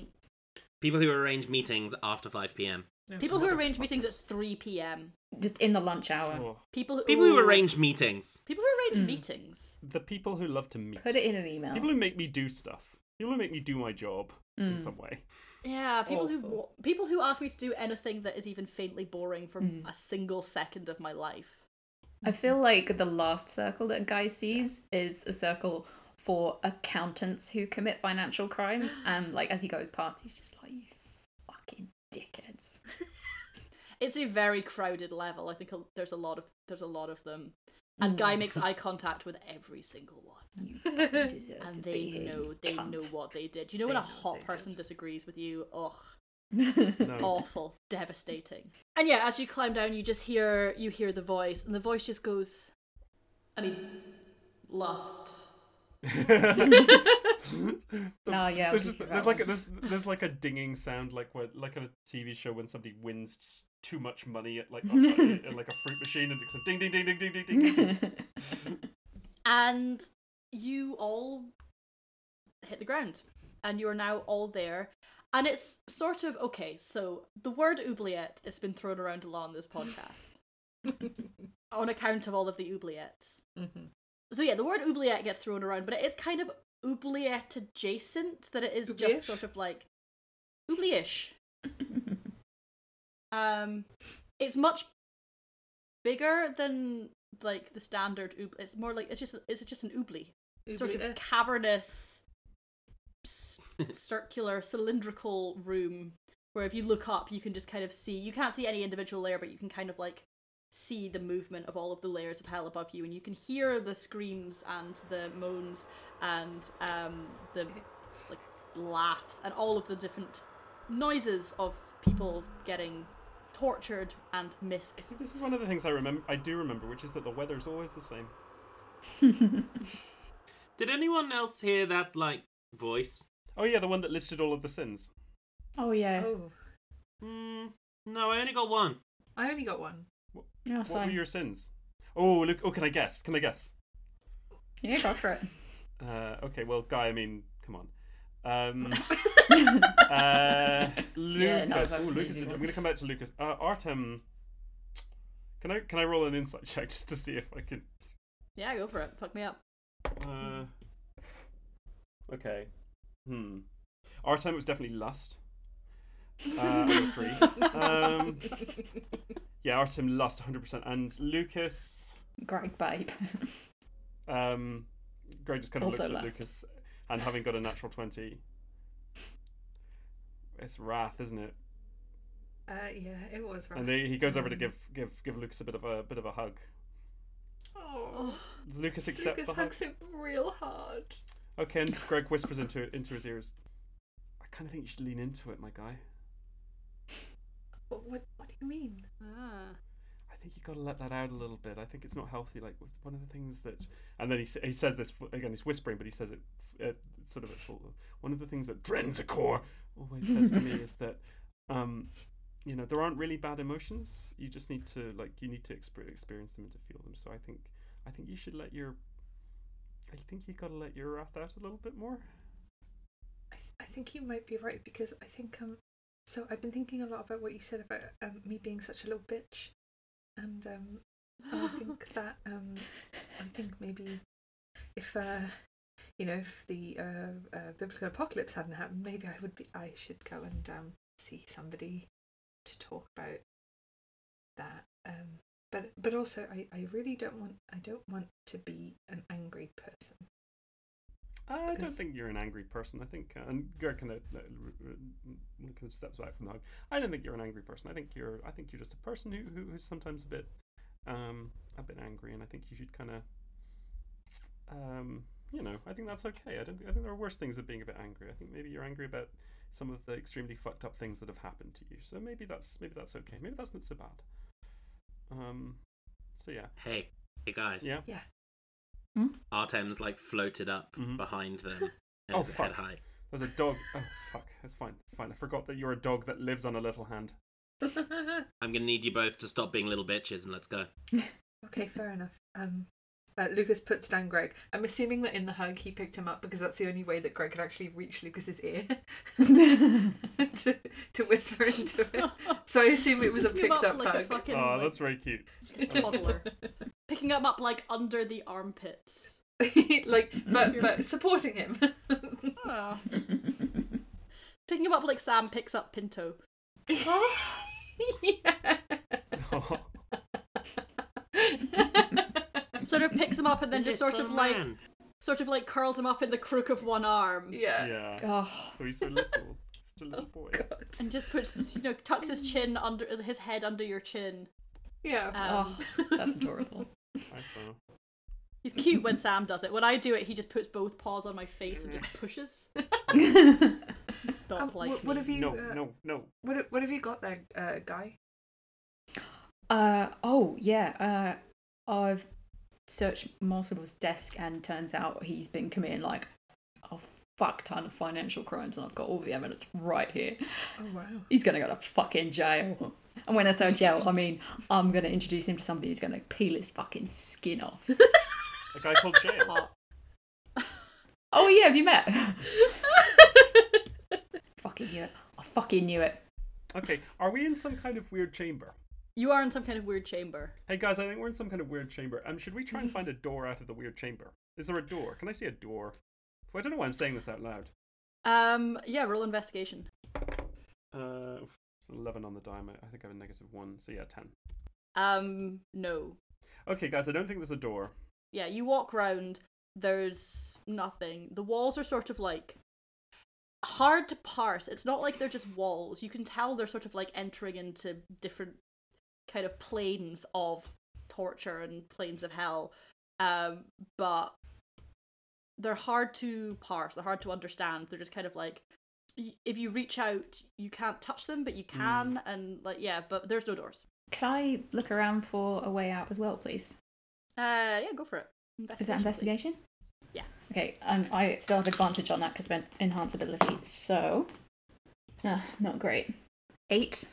A: People who arrange meetings after 5 p.m.
E: People who arrange meetings at 3 p.m.
G: Just in the lunch hour.
F: Oh,
E: People who
A: People who arrange meetings.
E: People who arrange meetings.
F: the people who love to meet.
G: Put it in an email.
F: People who make me do stuff. People who make me do my job in some way.
E: Yeah, people who
G: Awful.
E: wa- people who ask me to do anything that is even faintly boring for mm. a single second of my life.
G: I feel like the last circle that Guy sees is a circle for accountants who commit financial crimes, and like as he goes past, he's just like, "You fucking dickheads."
E: It's a very crowded level. I think there's a lot of there's a lot of them, and mm. Guy makes eye contact with every single one,
G: You
E: and they
G: be
E: know they
G: cunt.
E: know what they did. You know when a hot
H: they
E: person disagrees with you? Ugh.
F: No.
E: awful, devastating. And yeah, as you climb down, you just hear you hear the voice, and the voice just goes, I mean, lust.
G: Oh, yeah,
F: There's, just, there's like a,
G: one.
F: there's there's like a dinging sound like when like on a TV show when somebody wins too much money at like on, at like a fruit machine and it's a ding ding ding ding ding ding ding. ding.
E: and you all hit the ground and you are now all there and it's sort of okay so the word oubliette has been thrown around a lot on this podcast on account of all of the oubliettes
H: Mhm.
E: So yeah the word oubliette gets thrown around but it is kind of oubliette adjacent that it is
H: Oubliette?
E: just sort of like oubliish um it's much bigger than like the standard oub- it's more like it's just it's just an oubli. Sort of cavernous s- circular cylindrical room where if you look up you can just kind of see you can't see any individual layer but you can kind of like see the movement of all of the layers of hell above you and you can hear the screams and the moans and um the like laughs and all of the different noises of people getting tortured and missed
F: See, this is one of the things I remember. I do remember, which is that the weather's always the same.
A: Did anyone else hear that, like, voice?
F: Oh yeah, the one that listed all of the sins.
G: oh yeah.
H: Oh,
A: Hmm. No, I only got one.
H: I only got one.
G: Yeah,
F: What
G: same.
F: were your sins? Oh look. Oh, can I guess? Can I guess?
G: Yeah, go for it.
F: Uh, okay, well, guy. I mean, come on. Um, uh, Lucas.
G: Yeah,
F: oh, Lucas.
G: easy
F: I'm going to come back to Lucas. Uh, Artem. Can I can I roll an insight check just to see if I can?
E: yeah go for it fuck me up
F: Uh, okay. Hmm. Artem was definitely lust. Uh, three. Um, yeah, Artem lost 100%. And Lucas.
G: Greg babe.
F: Um, Greg just kind of
G: Also
F: looks at
G: lust.
F: Lucas, and having got a natural twenty, it's wrath, isn't it?
H: Uh, yeah, it was right.
F: And he, he goes over to give give give Lucas a bit of a bit of a hug.
H: Oh,
F: Does Lucas accept
H: Lucas
F: the hug?
H: hugs him real hard.
F: Okay, and Greg whispers into into his ears. I kind of think you should lean into it, my guy.
H: What, what, what do you mean?
E: ah.
F: I think you got to let that out a little bit. I think it's not healthy. Like one of the things that, and then he he says this again. He's whispering, but he says it uh, sort of at full. One of the things that Drenzicor always says to me is that, um, you know, there aren't really bad emotions. You just need to like you need to exper- experience them and to feel them. So I think I think you should let your. I think you got to let your wrath out a little bit more.
H: I, th- I think you might be right because I think um. So I've been thinking a lot about what you said about um, me being such a little bitch, and um, I think that um, I think maybe if uh, you know, if the uh, uh, biblical apocalypse hadn't happened, maybe I would be. I should go and um, see somebody to talk about that. Um, but but also, I, I really don't want. I don't want to be an angry person.
F: I don't think you're an angry person. I think, uh, and Greg kind of kind of steps back from the hug. I don't think you're an angry person. I think you're. I think you're just a person who, who who's sometimes a bit, um, a bit angry, and I think you should kind of, um, you know, I think that's okay. I don't. Think, I think there are worse things than being a bit angry. I think maybe you're angry about some of the extremely fucked up things that have happened to you. So maybe that's maybe that's okay. Maybe that's not so bad. Um. So yeah.
A: Hey, hey guys.
F: Yeah.
H: Yeah.
A: Artem's like floated up
F: Mhm.
A: behind them and
F: Oh,
A: is head
F: fuck.
A: high.
F: There's a dog. Oh fuck. It's fine. It's fine. I forgot that you're a dog that lives on a little hand.
A: I'm gonna need you both to stop being little bitches and let's go.
H: Okay, fair enough. Um, Uh, Lucas puts down Greg. I'm assuming that in the hug he picked him up because that's the only way that Greg could actually reach Lucas's ear to, to whisper into it. So I assume it was a picked up
E: like a
H: hug.
E: fucking
F: Oh,
E: like,
F: that's very cute.
E: toddler. Picking him up like under the armpits.
H: like, but but supporting him.
E: Ah. Picking him up like Sam picks up Pinto.
H: yeah.
E: Sort of picks him up and then just sort of like
C: man.
E: sort of like curls him up in the crook of one arm.
H: yeah.
F: Yeah.
G: Oh,
F: So he's so little. Just a little boy.
H: God.
E: And just puts his, you know, tucks his chin under his head under your chin.
H: Yeah.
E: Um,
G: oh, that's adorable.
F: Thanks, Mama.
E: He's cute when Sam does it. When I do it, he just puts both paws on my face and just pushes. It's not
H: Um,
E: like
H: what, what
E: me.
H: have you?
F: No,
H: uh,
F: no, no.
H: What have- what have you got there, uh, guy?
G: Uh oh yeah. Uh, I've searched Marcel's desk and turns out he's been committing like a fuck ton of financial crimes, and I've got all the evidence right here.
H: Oh wow.
G: He's gonna go to fucking jail. And when I say jail, I mean I'm gonna introduce him to somebody who's gonna peel his fucking skin off.
F: A guy called Jail.
G: Oh yeah, have you met? fucking knew it. I fucking knew it.
F: Okay, are we in some kind of weird chamber?
E: You are in some kind of weird chamber.
F: Hey guys, I think we're in some kind of weird chamber. Um, should we try and find a door out of the weird chamber? Is there a door? Can I see a door? I don't know why I'm saying this out loud.
E: Um, yeah, roll investigation.
F: Uh, it's 11 on the die. I think I have a negative one, so yeah, 10.
E: Um, no.
F: Okay, guys, I don't think there's a door.
E: Yeah, you walk round. There's nothing. The walls are sort of like hard to parse. It's not like they're just walls. You can tell they're sort of like entering into different kind of planes of torture and planes of hell. Um, but they're hard to parse. They're hard to understand. They're just kind of like if you reach out, you can't touch them, but you can, and like yeah, but there's no doors.
G: Can I look around for a way out as well, please?
E: Uh, yeah, go for it.
G: Is that
E: please.
G: investigation?
E: Yeah.
G: Okay, and I still have advantage on that because of enhance ability. So, ah, not great. Eight.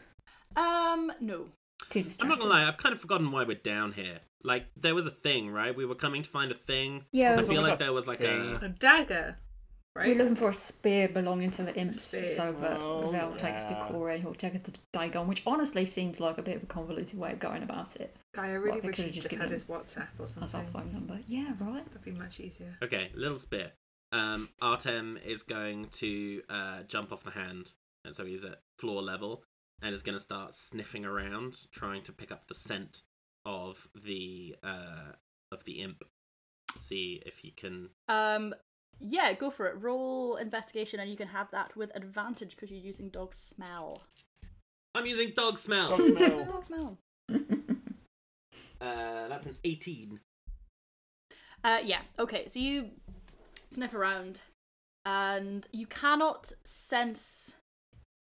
E: Um, no.
G: Too
C: I'm not gonna lie, I've kind of forgotten why we're down here. Like, there was a thing, right? We were coming to find a thing.
G: Yeah,
C: I feel like there was like a.
H: A dagger, right?
G: We're looking for a spear belonging to the imps,
H: Spear.
G: so that
F: Oh,
G: they'll take us to
F: yeah.
G: Kore or take us to Dagon, which honestly seems like a bit of a convoluted way of going about it.
H: Guy, I really
G: Like,
H: wish
G: could've
H: you
G: just
H: just had his WhatsApp or
G: That's our phone number. Yeah, right.
H: That'd be much easier.
C: Okay, little spear. Um, Artem is going to uh, jump off the hand, and so he's at floor level, and is going to start sniffing around, trying to pick up the scent of the uh, of the imp. See if he can.
E: Um, yeah, go for it. Roll investigation, and you can have that with advantage because you're using dog smell.
C: I'm using dog smell.
F: Dog smell.
E: Dog smell.
C: Uh, that's an 18.
E: Uh, yeah. Okay, so you sniff around, and you cannot sense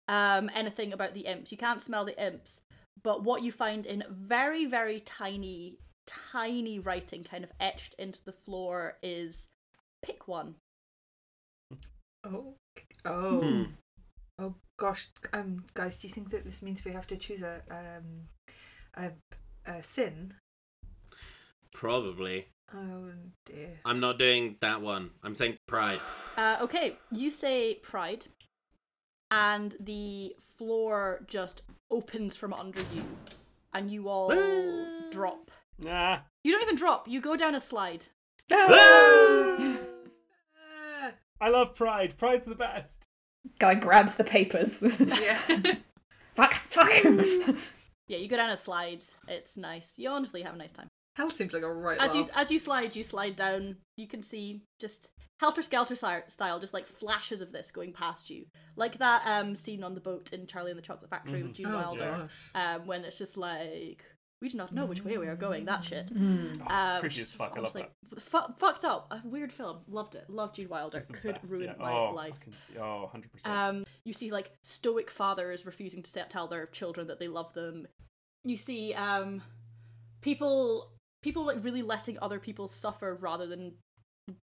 E: um anything about the imps. You can't smell the imps, but what you find in very, very tiny, tiny writing, kind of etched into the floor, is pick one.
H: Oh. Oh.
C: Hmm.
H: Oh gosh. Um, guys, do you think that this means we have to choose a um a, a sin?
C: Probably.
H: Oh dear.
C: I'm not doing that one. I'm saying pride.
E: Uh, okay, you say pride, and the floor just opens from under you, and you all drop.
F: Nah.
E: You don't even drop. You go down a slide.
H: Ah!
F: I love Pride. Pride's the best.
G: Guy grabs the papers.
H: yeah.
G: fuck, fuck.
E: Yeah, you go down a slide. It's nice. You honestly have a nice time.
H: Hell seems like a right
E: As you as you slide, you slide down. You can see just helter skelter style, just like flashes of this going past you, like that um scene on the boat in Charlie and the Chocolate Factory with Gene
H: Oh,
E: Wilder,
H: gosh.
E: um when it's just like we do not know which way we are going. That shit.
G: Mm.
E: Um,
F: creepy as fuck. I love
E: honestly, fu- fucked up. A weird film. Loved it. Loved Gene Wilder. Could
F: best,
E: ruin
F: yeah.
E: my
F: oh,
E: life.
F: fucking- oh, 100%.
E: Um, you see like stoic fathers refusing to se- tell their children that they love them. You see um, people people like really letting other people suffer rather than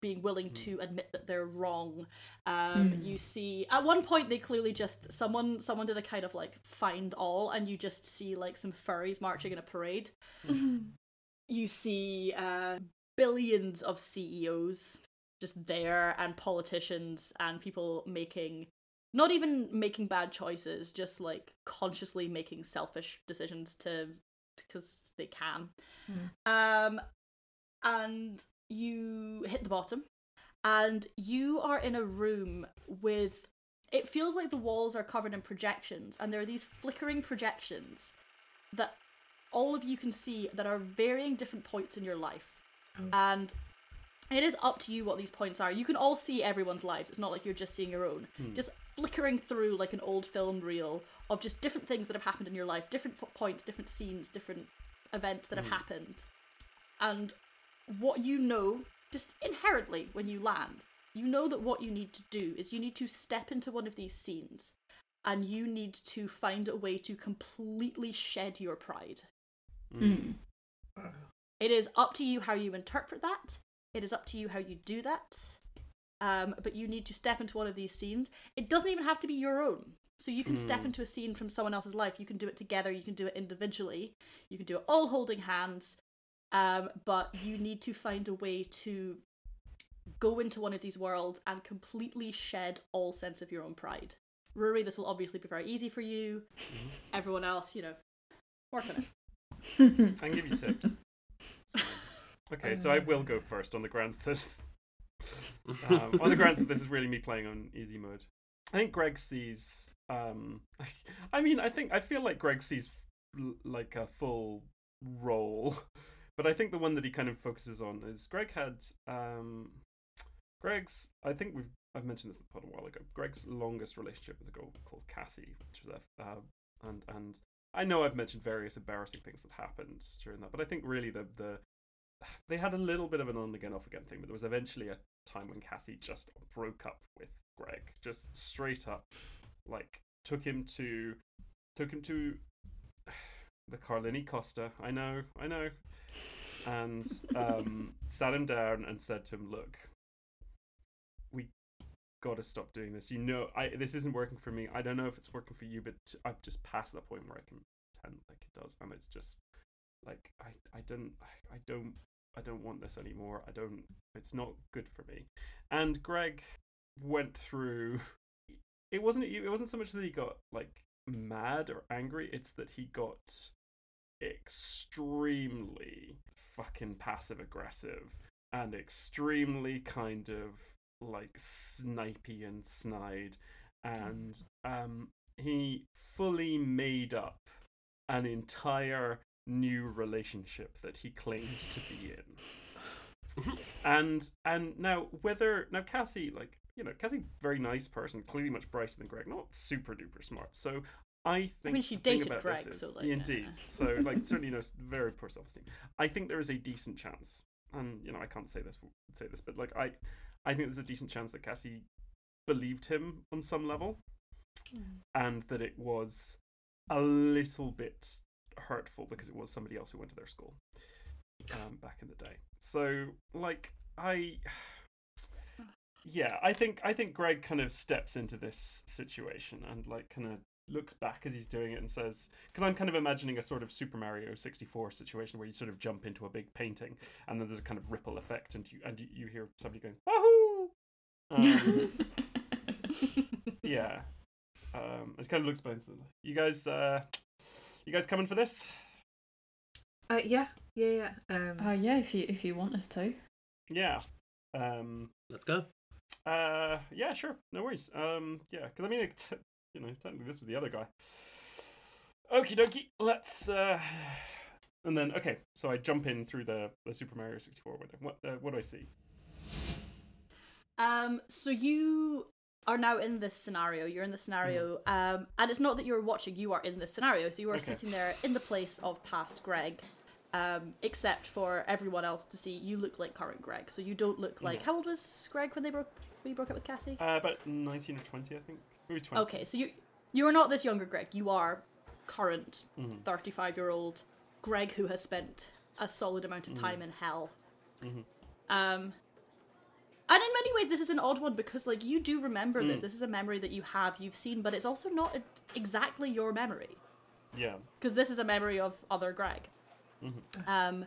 E: being willing to admit that they're wrong. Um, You see at one point they clearly just someone someone did a kind of like find all, and you just see like some furries marching in a parade. You see uh, billions of CEOs just there and politicians and people making not even making bad choices, just like consciously making selfish decisions to because they can. Um and you hit the bottom and you are in a room with it feels like the walls are covered in projections and there are these flickering projections that all of you can see that are varying different points in your life. Oh. And it is up to you what these points are. You can all see everyone's lives. It's not like you're just seeing your own. Hmm. Just flickering through like an old film reel of just different things that have happened in your life different points different scenes different events that have hmm. happened. And what you know just inherently when you land. You know that what you need to do is you need to step into one of these scenes and you need to find a way to completely shed your pride.
G: Mm.
E: it is up to you how you interpret that. It is up to you how you do that. Um, but you need to step into one of these scenes. It doesn't even have to be your own. So you can step into a scene from someone else's life. You can do it together. You can do it individually. You can do it all holding hands um, but you need to find a way to go into one of these worlds and completely shed all sense of your own pride. Ruaraidh, this will obviously be very easy for you. Everyone else, you know, work on it.
F: I can give you tips. Okay, so I will go first on the grounds that um, on the grounds that this is really me playing on easy mode. I think Greg sees. Um, I mean, I think I feel like Greg sees f- like a full role, but I think the one that he kind of focuses on is Greg had. Um, Greg's. I think we've. I've mentioned this in the pod a while ago. Greg's longest relationship was a girl called Cassie, which was a. Uh, and and I know I've mentioned various embarrassing things that happened during that, but I think really the the they had a little bit of an on again off again thing, but there was eventually a time when Cassie just broke up with Greg, just straight up, like took him to took him to the Carlini Costa. I know, I know, and um, sat him down and said to him, "Look, we got to stop doing this. You know, I this isn't working for me. I don't know if it's working for you, but I've just passed that point where I can pretend like it does, and it's just like I I don't I, I don't I don't want this anymore. I don't. It's not good for me. And Greg went through. It wasn't. It wasn't so much that he got like mad or angry. It's that he got extremely fucking passive aggressive and extremely kind of like snipey and snide and um he fully made up an entire new relationship that he claimed to be in and and now whether now cassie like you know cassie very nice person clearly much brighter than greg not super duper smart. So i think I
E: mean, she dated
F: about
E: Greg,
F: this
E: so,
F: is-
E: like,
F: indeed. so like certainly knows very poor self-esteem. I think there is a decent chance and you know i can't say this say this but like i i think there's a decent chance that cassie believed him on some level and that it was a little bit hurtful because it was somebody else who went to their school um, back in the day. So, like, I, yeah, I think I think Greg kind of steps into this situation and like kind of looks back as he's doing it and says, because I'm kind of imagining a sort of Super Mario 64 situation where you sort of jump into a big painting and then there's a kind of ripple effect and you and you, you hear somebody going wahoo. Um, yeah. Um, it kind of looks back. You guys, uh, you guys coming for this?
H: Uh, yeah, yeah, yeah. Um,
G: Oh yeah, if you if you want us to.
F: Yeah. Um.
C: Let's go.
F: Uh. Yeah. Sure. No worries. Um. Yeah. Because I mean, it, you know, technically this was the other guy. Okie dokie. Let's. Uh. And then okay, so I jump in through the, the Super Mario 64 window. What uh, what do I see?
E: Um, so you are now in this scenario. You're in the scenario, um, and it's not that you're watching. You are in this scenario. So you are
F: Okay.
E: sitting there in the place of past Greg, um, except for everyone else to see. You look like current Greg. So you don't look like.
F: Yeah.
E: How old was Greg when they broke when he broke up with Cassie?
F: Uh, about 19 or 20, I think. Maybe 20.
E: Okay, so you you are not this younger Greg. You are current
F: Mhm.
E: 35 year old Greg who has spent a solid amount of time in hell.
F: Mhm.
E: Um, and in many ways, this is an odd one because like you do remember this.
F: Mm.
E: This is a memory that you have, you've seen, but it's also not exactly your memory
F: Yeah.
E: because this is a memory of other Greg.
F: Mhm.
E: Um,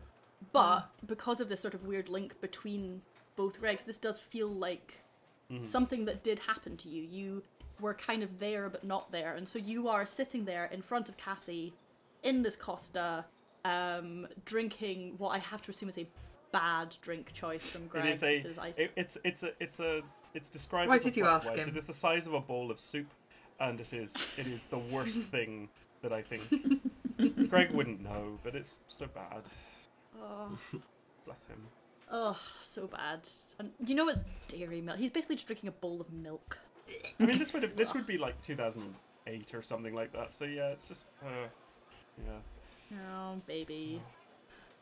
E: but because of this sort of weird link between both Gregs, this does feel like something that did happen to you. You were kind of there but not there, and so you are sitting there in front of Cassie in this Costa, um, drinking what I have to assume is a bad drink choice from Greg.
F: it is a. It, it's it's a it's a it's described.
H: Why
F: as a
H: did you ask
F: white.
H: him?
F: It is the size of a bowl of soup, and it is it is the worst thing that I think. Greg wouldn't know, but it's so bad.
E: oh,
F: Bless him.
E: oh, so bad. And you know it's dairy milk. He's basically just drinking a bowl of milk.
F: I mean, this would have, this would be like 2008 or something like that. So yeah, it's just uh, it's- yeah.
E: Oh, baby.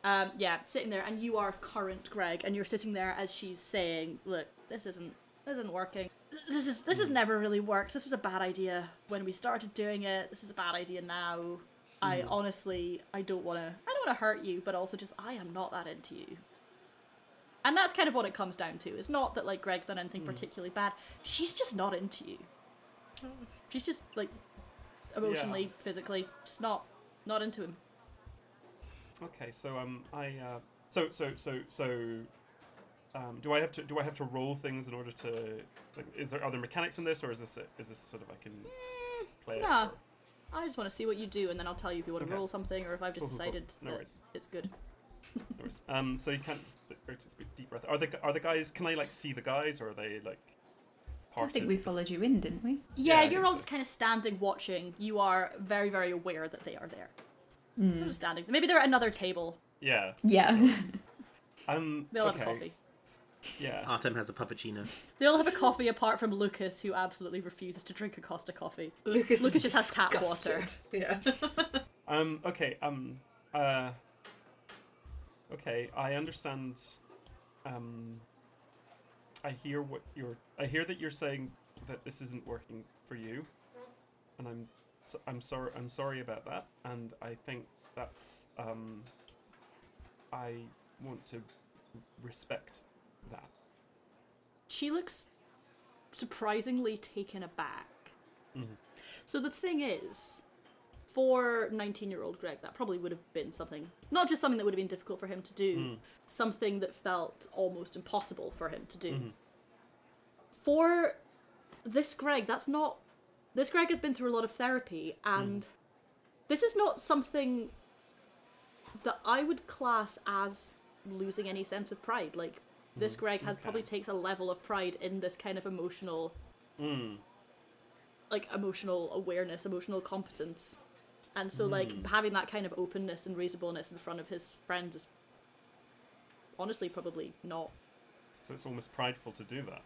E: Um, yeah, sitting there, and you are current Greg, and you're sitting there as she's saying, "Look, this isn't, this isn't working. This is, this has never really worked. This was a bad idea when we started doing it. This is a bad idea now. I honestly, I don't want to, I don't want to hurt you, but also just, I am not that into you. And that's kind of what it comes down to. It's not that like Greg's done anything particularly bad. She's just not into you. She's just like emotionally, physically, just not, not into him.
F: Okay, so um, I uh, so so so so. Um, do I have to do I have to roll things in order to like is there are there mechanics in this or is this is this sort of I can play it?
E: Nah. I just want to see what you do, and then I'll tell you if you want to
F: Okay.
E: roll something, or if I've just
F: Cool, cool, cool.
E: decided
F: No
E: that
F: worries.
E: it's good.
F: No worries. Um, so you can't just take a deep breath. Are the are the guys? Can I like see the guys or are they like?
G: I think we followed you in, didn't we?
E: Yeah,
F: I
E: you're all
F: so.
E: just kind of standing watching. You are very, very aware that they are there. They're just standing. Maybe they're at another table.
F: Yeah.
G: Yeah.
F: Um.
E: They'll
F: okay.
E: have coffee.
F: Yeah.
C: Artem has a puppuccino.
E: They all have a coffee apart from Lucas, who absolutely refuses to drink a Costa coffee.
H: Lucas,
E: Lucas just has tap
H: disgusted.
E: water.
H: Yeah.
F: Um. Okay. Um. Uh. Okay. I understand. Um. I hear what you're. I hear that you're saying that this isn't working for you, and I'm. So, I'm sorry. I'm sorry about that, and I think that's. Um. I want to respect that.
E: She looks surprisingly taken aback.
F: Mhm.
E: So the thing is, for 19 year old Greg, that probably would have been something, not just something that would have been difficult for him to do,
F: Mm.
E: something that felt almost impossible for him to do.
F: Mhm.
E: For this Greg, that's not. This Greg has been through a lot of therapy, and this is not something that I would class as losing any sense of pride. Like, this Greg has
F: okay.
E: probably takes a level of pride in this kind of emotional
F: Mm.
E: like emotional awareness, emotional competence. And so like
F: Hmm.
E: having that kind of openness and reasonableness in front of his friends is honestly probably not
F: So it's almost prideful to do that.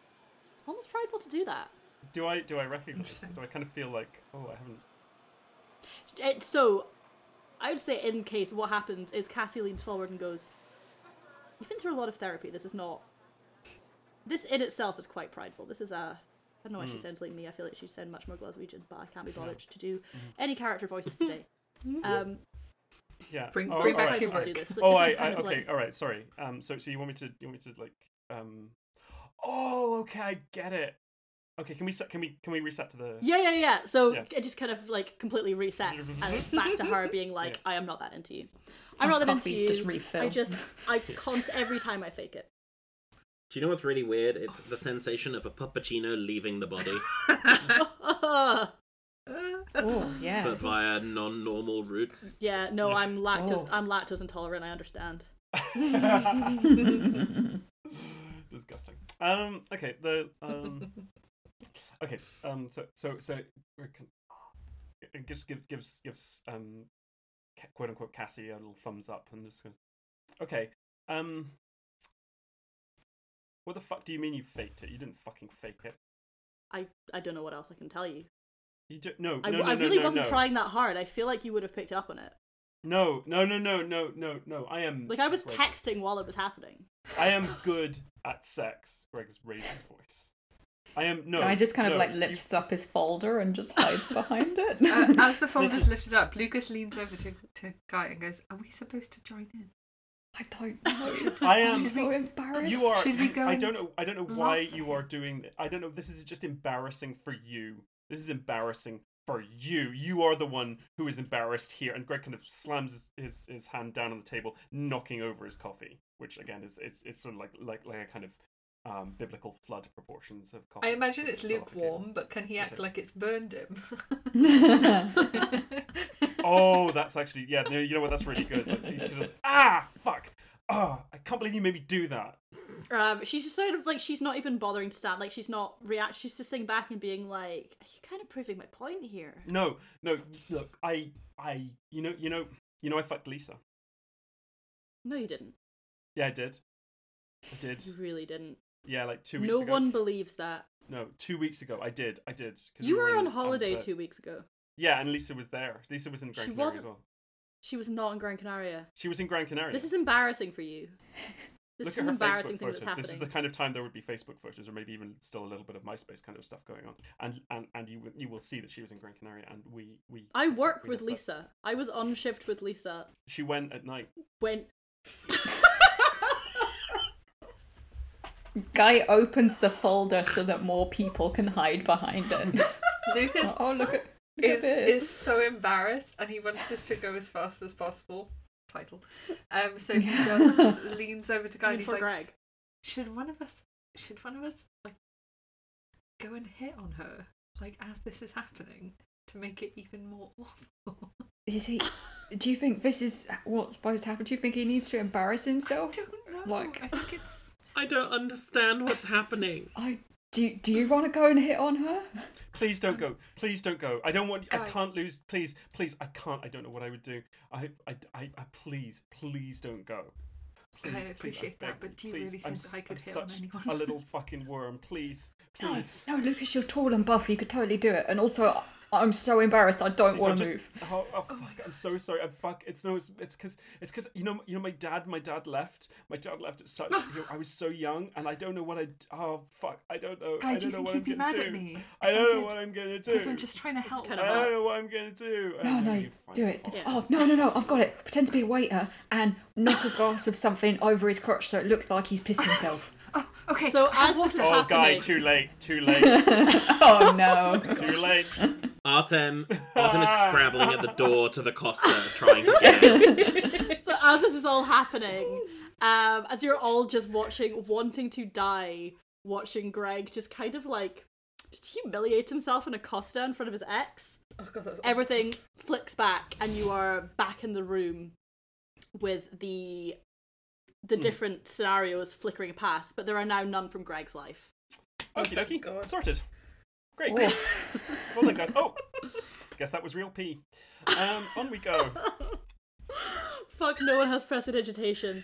E: almost prideful to do that.
F: Do I? Do I recognize? Do I kind of feel like? Oh, I haven't.
E: It, so I would say in case what happens is Cassie leans forward and goes, You've been through a lot of therapy, this is not this in itself is quite prideful. This is a I don't know why she
F: Mm.
E: sounds like me. I feel like she sounds much more Glaswegian, but I can't be bothered to do any character voices today. Um,
F: Yeah.
H: Bring-
F: oh,
H: bring
F: all
H: back
F: right.
H: to
E: prideful to do this. Like,
F: oh,
E: this
F: I, I okay,
E: like-
F: all right, sorry. Um, so so you want me to you want me to like um, oh, okay, I get it. Okay, can we set? Can we can we reset to the?
E: Yeah, yeah, yeah. So
F: Yeah.
E: it just kind of like completely resets and it's back to her being like,
F: Yeah.
E: I am not that into you. I'm
G: Our
E: not that into
G: coffees
E: you.
G: just refill.
E: I just, I can't every time I fake it.
C: Do you know what's really weird? It's the sensation of a puppuccino leaving the body,
G: oh yeah.
C: but via non-normal routes.
E: yeah, no, I'm lactose.
G: Oh.
E: I'm lactose intolerant. I understand.
F: Disgusting. Um. Okay. The um. Okay. Um. So so so we can- it just give, gives gives um, ca- quote unquote Cassie a little thumbs up and just goes, okay. Um. What the fuck do you mean you faked it? You didn't fucking fake it.
E: I, I don't know what else I can tell you.
F: You do no.
E: I,
F: no, no,
E: I really
F: no,
E: wasn't
F: no.
E: trying that hard. I feel like you would have picked up on it.
F: No, no, no, no, no, no, no. I am
E: Like I was
F: Greg.
E: texting while it was happening.
F: I am good at sex. Greg's raised his voice. I am no.
G: I just kind of
F: no,
G: like
F: you-
G: lifts up his folder and just hides behind it.
H: Uh, as the folder's
F: is-
H: lifted up, Lucas leans over to, to Guy and goes, Are we supposed to join in?
G: I don't know.
F: I am-
G: so embarrassed.
F: You are.
H: Should we go
F: I don't know. I don't know why
H: laugh at
F: you are doing. th- I don't know. This is just embarrassing for you. This is embarrassing for you. You are the one who is embarrassed here. And Greg kind of slams his, his, his hand down on the table, knocking over his coffee, which again is is, is sort of like like like a kind of um, biblical flood proportions of coffee.
H: I imagine it's
F: spill off the
H: lukewarm, but can he act
F: Okay.
H: like it's burned him?
F: Oh, that's actually yeah. No, you know what? That's really good. Like, just ah fuck. Oh, I can't believe you made me do that.
E: Um, she's just sort of like she's not even bothering to stand. Like she's not react. She's just sitting back and being like, "Are you kind of proving my point here?"
F: No, no. Look, I, I, you know, you know, you know, I fucked Lisa.
E: No, you didn't.
F: Yeah, I did. I did.
E: You really didn't.
F: Yeah, like two weeks
E: No
F: ago.
E: one believes that.
F: No, two weeks ago. I did. I did.
E: You
F: we
E: were
F: in,
E: on holiday two weeks ago.
F: Yeah, and Lisa was there. Lisa was in Gran
E: She
F: Canaria
E: wasn't-
F: as well.
E: She was not in Gran Canaria.
F: She was in Gran Canaria.
E: This is embarrassing for you. This
F: Look
E: is
F: at
E: an
F: her
E: embarrassing
F: Facebook
E: thing
F: photos.
E: that's happening.
F: This is the kind of time there would be Facebook photos, or maybe even still a little bit of MySpace kind of stuff going on. And and and you will- you will see that she was in Gran Canaria, and we we.
E: I work
F: we
E: with. Lisa. I was on shift with Lisa
F: She went at night.
E: when.
G: Guy opens the folder so that more people can hide behind it.
H: Lucas
G: oh, look at, look
H: is
G: at this.
H: is so embarrassed, and he wants this to go as fast as possible. Title. Um. So he just leans over to Guy. And
E: mean,
H: He's like,
E: Greg.
H: should one of us? Should one of us like go and hit on her like as this is happening to make it even more awful?
G: Is he? Do you think this is what's supposed to happen? Do you think he needs to embarrass
H: I
G: himself?
H: don't know.
G: Like-
H: I think it's.
C: I don't understand what's happening.
G: I do. Do you want to go and hit on her?
F: Please don't go. Please don't go. I don't want. I can't lose. Please, please. I can't. I don't know what I would do. I, I, I, I please, please don't go. Please,
H: I
F: please,
H: appreciate that, but do you
F: please.
H: really
F: I'm,
H: think that I
F: s-
H: could
F: I'm
H: hit on anyone?
F: a little fucking worm. Please,
G: No,
F: please.
G: no, Lucas, you're tall and buff. You could totally do it. And also, I'm so embarrassed. I don't want to move.
F: Oh, oh, fuck! I'm so sorry. I'm fuck. It's no. It's it's because it's because you know you know my dad. My dad left. My dad left at such. you know, I was so young, and I don't know what I. Oh fuck! I don't know.
H: Guy,
F: I
H: do you
F: don't know
H: think
F: what
H: you'd
F: I'm
H: be
F: gonna
H: mad
F: do.
H: at me?
F: I don't know what I'm gonna do.
H: Because I'm just trying to help.
E: kind
F: I don't know what I'm gonna do.
G: No, no,
F: gonna
G: do it.
E: Yeah.
G: Oh no, no, no! I've got it. Pretend to be a waiter and knock a glass of something over his crotch so it looks like he's pissed himself.
H: Oh, okay.
E: So as this is
F: Oh, guy, too late. Too late.
G: oh no!
F: too late.
C: Artem, Artem is scrabbling at the door to the Costa, trying to get out.
E: so as this is all happening, um, as you're all just watching, wanting to die, watching Greg just kind of like just humiliate himself in a Costa in front of his ex.
H: Oh, God, that's
E: Everything flicks back, and you are back in the room with the the
F: Hmm.
E: different scenarios flickering past, but there are now none from Greg's life.
F: Okie dokie.
H: God.
F: Sorted. Great.
G: Oof.
F: well done, guys. Oh, guess that was real pee. Um, on we go.
E: Fuck, no one has prestidigitation.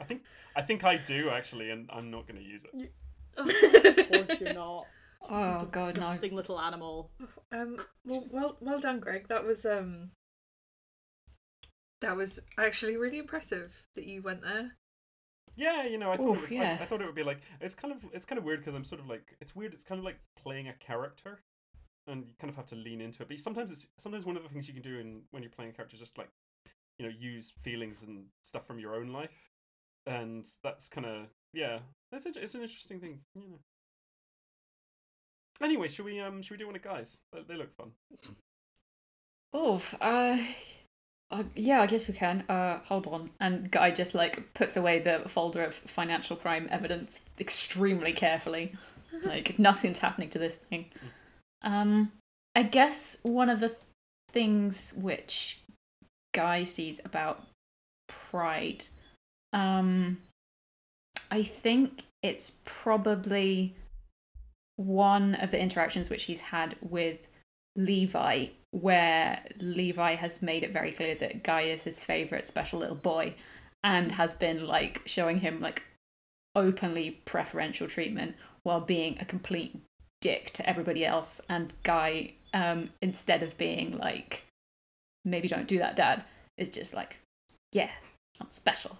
F: I think I think I do actually, and I'm not going to use it.
E: of course you're not.
G: Oh god, no!
E: Disgusting little animal.
H: Um. Well, well, well done, Greg. That was um. That was actually really impressive that you went there.
F: Yeah, you know, I thought
G: Oof,
F: it was.
G: yeah.
F: I, I thought it would be like it's kind of it's kind of weird because I'm sort of like it's weird. It's kind of like playing a character, and you kind of have to lean into it. But sometimes it's sometimes one of the things you can do in when you're playing a character is just like you know use feelings and stuff from your own life, and that's kind of yeah. That's a, it's an interesting thing, you know. Anyway, should we um should we do one of guys? They, they look fun.
G: Oof. Uh, uh, yeah, I guess we can. Uh, hold on. And Guy just like puts away the folder of financial crime evidence extremely carefully. Like nothing's happening to this thing. Um, I guess one of the th- things which Guy sees about pride, um, I think it's probably one of the interactions which he's had with Levi, where Levi has made it very clear that Guy is his favorite special little boy and has been like showing him like openly preferential treatment while being a complete dick to everybody else. And Guy, um, instead of being like, maybe don't do that, dad, is just like, yeah, I'm special.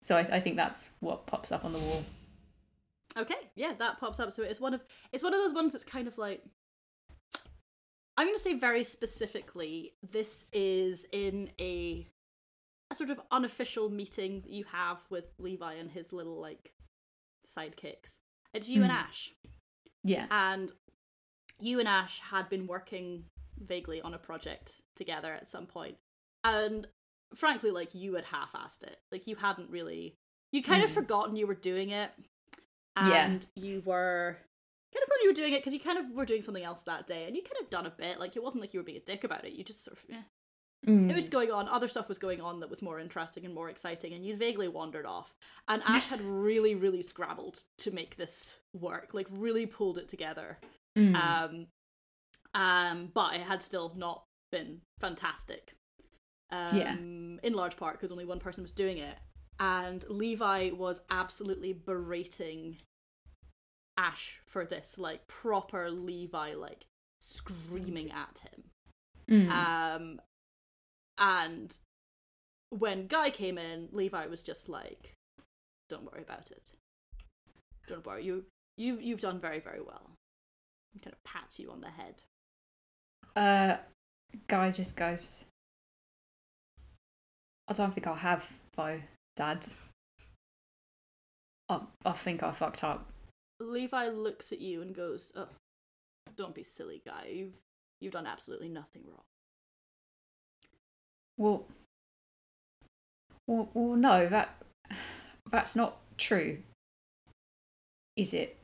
G: so I, I think that's what pops up on the wall.
E: Okay, yeah, that pops up. So it's one of it's one of those ones that's kind of like I'm gonna say very specifically, this is in a a sort of unofficial meeting that you have with Levi and his little like sidekicks. It's you and
G: Hmm.
E: Ash.
G: Yeah.
E: And you and Ash had been working vaguely on a project together at some point. and frankly, like you had half-assed it. Like you hadn't really, you kind of
G: Mm.
E: forgotten you were doing it,
G: Yeah.
E: and you were kind of when you were doing it because you kind of were doing something else that day, and you kind of done a bit. Like it wasn't like you were being a dick about it. You just sort of, yeah.
G: Mm.
E: It was going on. Other stuff was going on that was more interesting and more exciting, and you'd vaguely wandered off. And Ash had really, really scrabbled to make this work, like really pulled it together.
G: Mm.
E: Um, um, but it had still not been fantastic. Um,
G: Yeah.
E: In large part because only one person was doing it, and Levi was absolutely berating Ash for this, like proper Levi, like screaming at him.
G: Mm.
E: Um, and when Guy came in, Levi was just like, "Don't worry about it. Don't worry. You you've you've done very very well." And kind of pats you on the head.
G: Uh, guy just goes. I don't think I'll have though, Dad. I I think I fucked up.
E: Levi looks at you and goes, "Oh, don't be silly, Guy. You've you've done absolutely nothing wrong."
G: Well, well, well, no, that that's not true, is it?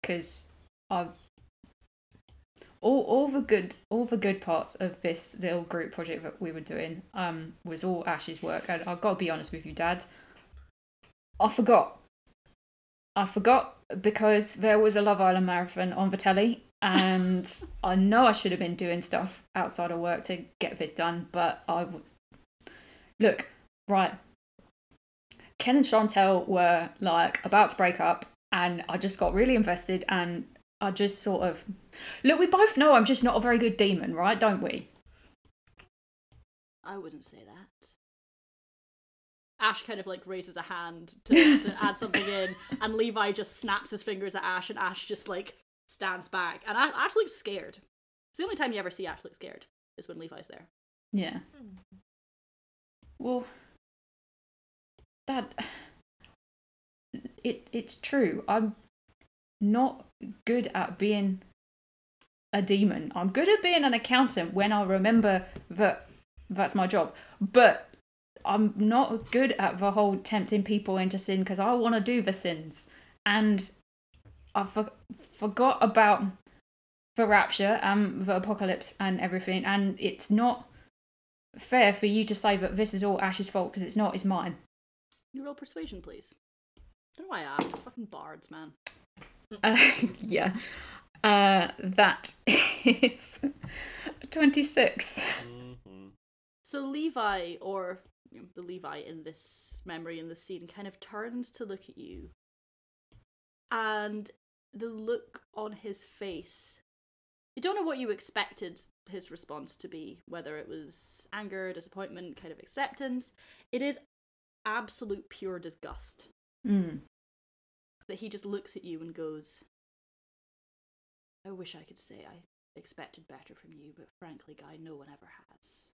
G: Because I all all the good all the good parts of this little group project that we were doing um was all Ash's work, and I've got to be honest with you, Dad. I forgot. I forgot because there was a Love Island marathon on the telly, and I know I should have been doing stuff outside of work to get this done, but I was. Look, right. Ken and Chantel were like about to break up, and I just got really invested, and I just sort of. Look, we both know I'm just not a very good demon, right? Don't we?
E: I wouldn't say that. Ash kind of like raises a hand to, to add something in, and Levi just snaps his fingers at Ash, and Ash just like stands back. And Ash, Ash looks scared. It's the only time you ever see Ash look scared is when Levi's there.
G: Yeah. Well, that it it's true. I'm not good at being a demon. I'm good at being an accountant when I remember that that's my job. But I'm not good at the whole tempting people into sin because I want to do the sins. And I for- forgot about the rapture and the apocalypse and everything. And it's not fair for you to say that this is all Ash's fault because it's not, it's mine.
E: You roll persuasion, please. don't know why I asked. It's fucking bards, man.
G: Uh, yeah. Uh, that is 26.
C: Mm-hmm.
E: So Levi, or you know, the Levi in this memory in this scene, kind of turns to look at you, and the look on his face. You don't know what you expected his response to be, whether it was anger, disappointment, kind of acceptance. It is absolute pure disgust
G: Mm.
E: that he just looks at you and goes, I wish I could say I expected better from you, but frankly, Guy, no one ever has.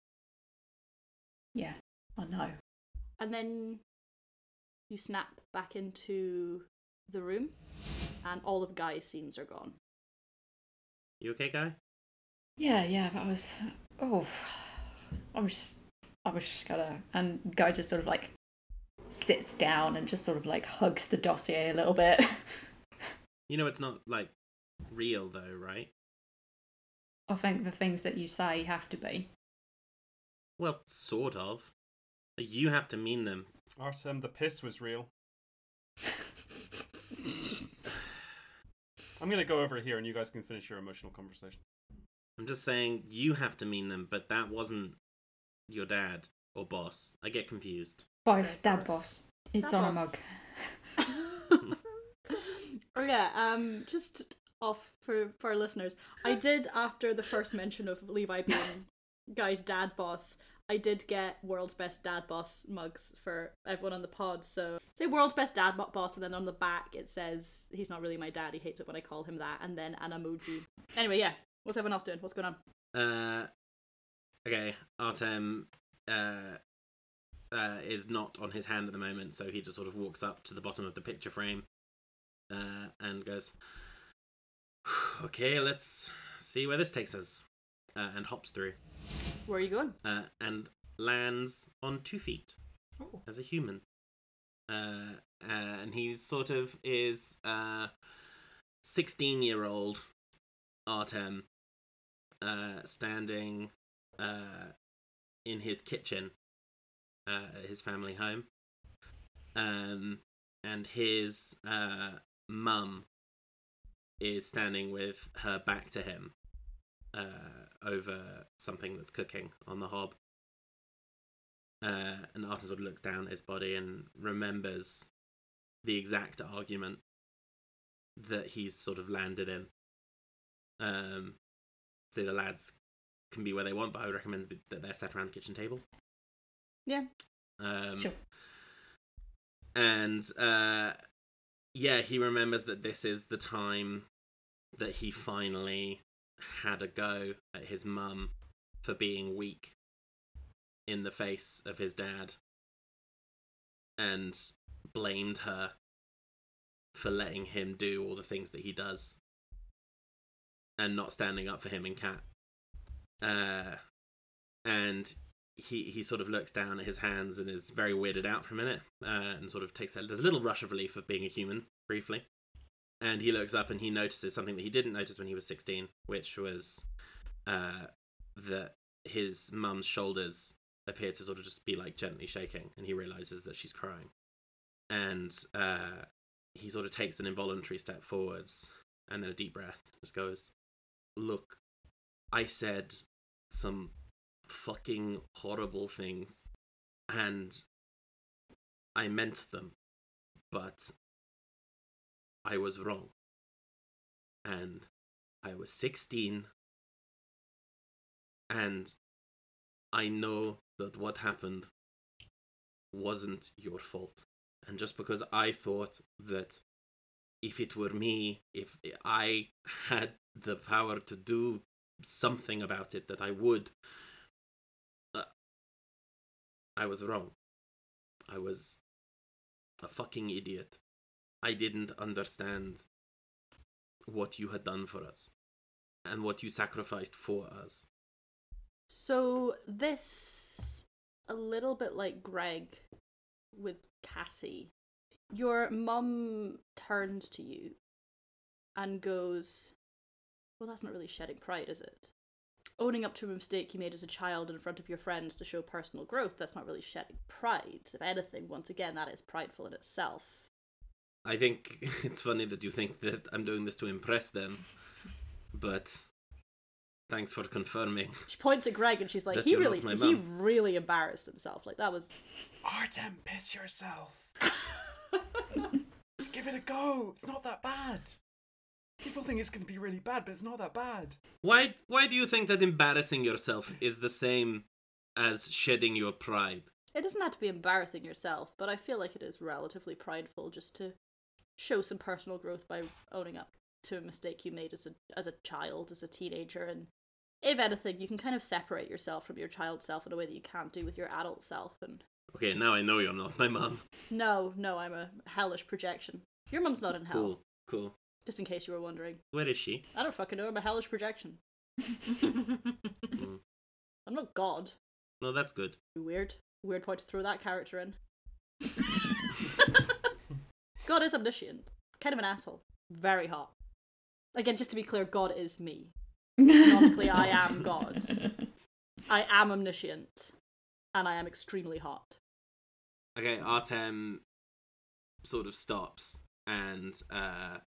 G: Yeah, Oh, I know.
E: And then you snap back into the room, and all of Guy's scenes are gone.
C: You okay, guy?
G: Yeah, yeah, that was. Oh, I was. I was just gonna. And Guy just sort of like sits down and just sort of like hugs the dossier a little bit.
C: You know it's not like real though, right?
G: I think the things that you say have to be.
C: Well, sort of. You have to mean them.
F: Artem, the piss was real. I'm gonna go over here and you guys can finish your emotional conversation.
C: I'm just saying you have to mean them, but that wasn't your dad or boss. I get confused.
G: Both, Dad. Boss. It's
E: Dad
G: on a mug.
E: oh yeah, um, just off for for our listeners, I did after the first mention of Levi being Guy's dad boss. I did get world's best dad boss mugs for everyone on the pod. So say world's best dad boss, and then on the back it says he's not really my dad. He hates it when I call him that, and then an emoji. Anyway, yeah. What's everyone else doing? What's going on?
C: Uh, okay, Artem uh, uh, is not on his hand at the moment, so he just sort of walks up to the bottom of the picture frame uh, and goes, okay, let's see where this takes us. Uh, and hops through
E: Where are you going?
C: uh, and lands on two feet
H: Oh.
C: as a human. Uh, and he sort of is uh, 16 year old Artem uh, standing uh, in his kitchen uh, at his family home. Um, and his uh, mum is standing with her back to him uh, over something that's cooking on the hob. Uh, and Arthur sort of looks down at his body and remembers the exact argument that he's sort of landed in. Um, say the lads can be where they want, but I would recommend that they're sat around the kitchen table.
E: Yeah.
C: Um,
G: Sure.
C: And uh, yeah, he remembers that this is the time that he finally had a go at his mum for being weak in the face of his dad and blamed her for letting him do all the things that he does and not standing up for him and Cat. Uh, and he he sort of looks down at his hands and is very weirded out for a minute uh, and sort of takes that there's a little rush of relief of being a human briefly and he looks up and he notices something that he didn't notice when he was 16 which was uh, that his mum's shoulders appear to sort of just be like gently shaking and he realizes that she's crying. And uh, he sort of takes an involuntary step forwards and then a deep breath just goes look i said some fucking horrible things and I meant them, but I was wrong. And I was 16 and I know that what happened wasn't your fault. And just because I thought that if it were me, if I had the power to do something about it, that I would, uh, I was wrong. I was a fucking idiot. I didn't understand what you had done for us and what you sacrificed for us.
E: So this a little bit like Gregg with Cassie. Your mum turns to you and goes, "Well, that's not really shedding pride, is it? Owning up to a mistake you made as a child in front of your friends to show personal growth, that's not really shedding pride. If anything, once again, that is prideful in itself."
C: I think it's funny that you think that I'm doing this to impress them, but thanks for confirming.
E: She points at Gregg and she's like, "He really, he
C: mum."
E: really embarrassed himself. Like that was."
F: Artem, piss yourself. Just give it a go. It's not that bad. People think it's going to be really bad, but it's not that bad.
C: Why why do you think that embarrassing yourself is the same as shedding your pride?
E: It doesn't have to be embarrassing yourself, but I feel like it is relatively prideful just to show some personal growth by owning up to a mistake you made as a as a child, as a teenager, and if anything, you can kind of separate yourself from your child self in a way that you can't do with your adult self. And
C: Okay, now I know you're not my mom.
E: no, no, I'm a hellish projection. Your mom's not in hell,
C: Cool, cool.
E: just in case you were wondering.
C: Where is she?
E: I don't fucking know. I'm a hellish projection.
C: Mm.
E: I'm not God.
C: No, that's good.
E: Weird. Weird point to throw that character in. God is omniscient. Kind of an asshole. Very hot. Again, just to be clear, God is me. Canonically, I am God. I am omniscient. And I am extremely hot.
C: Okay, Artem sort of stops and uh,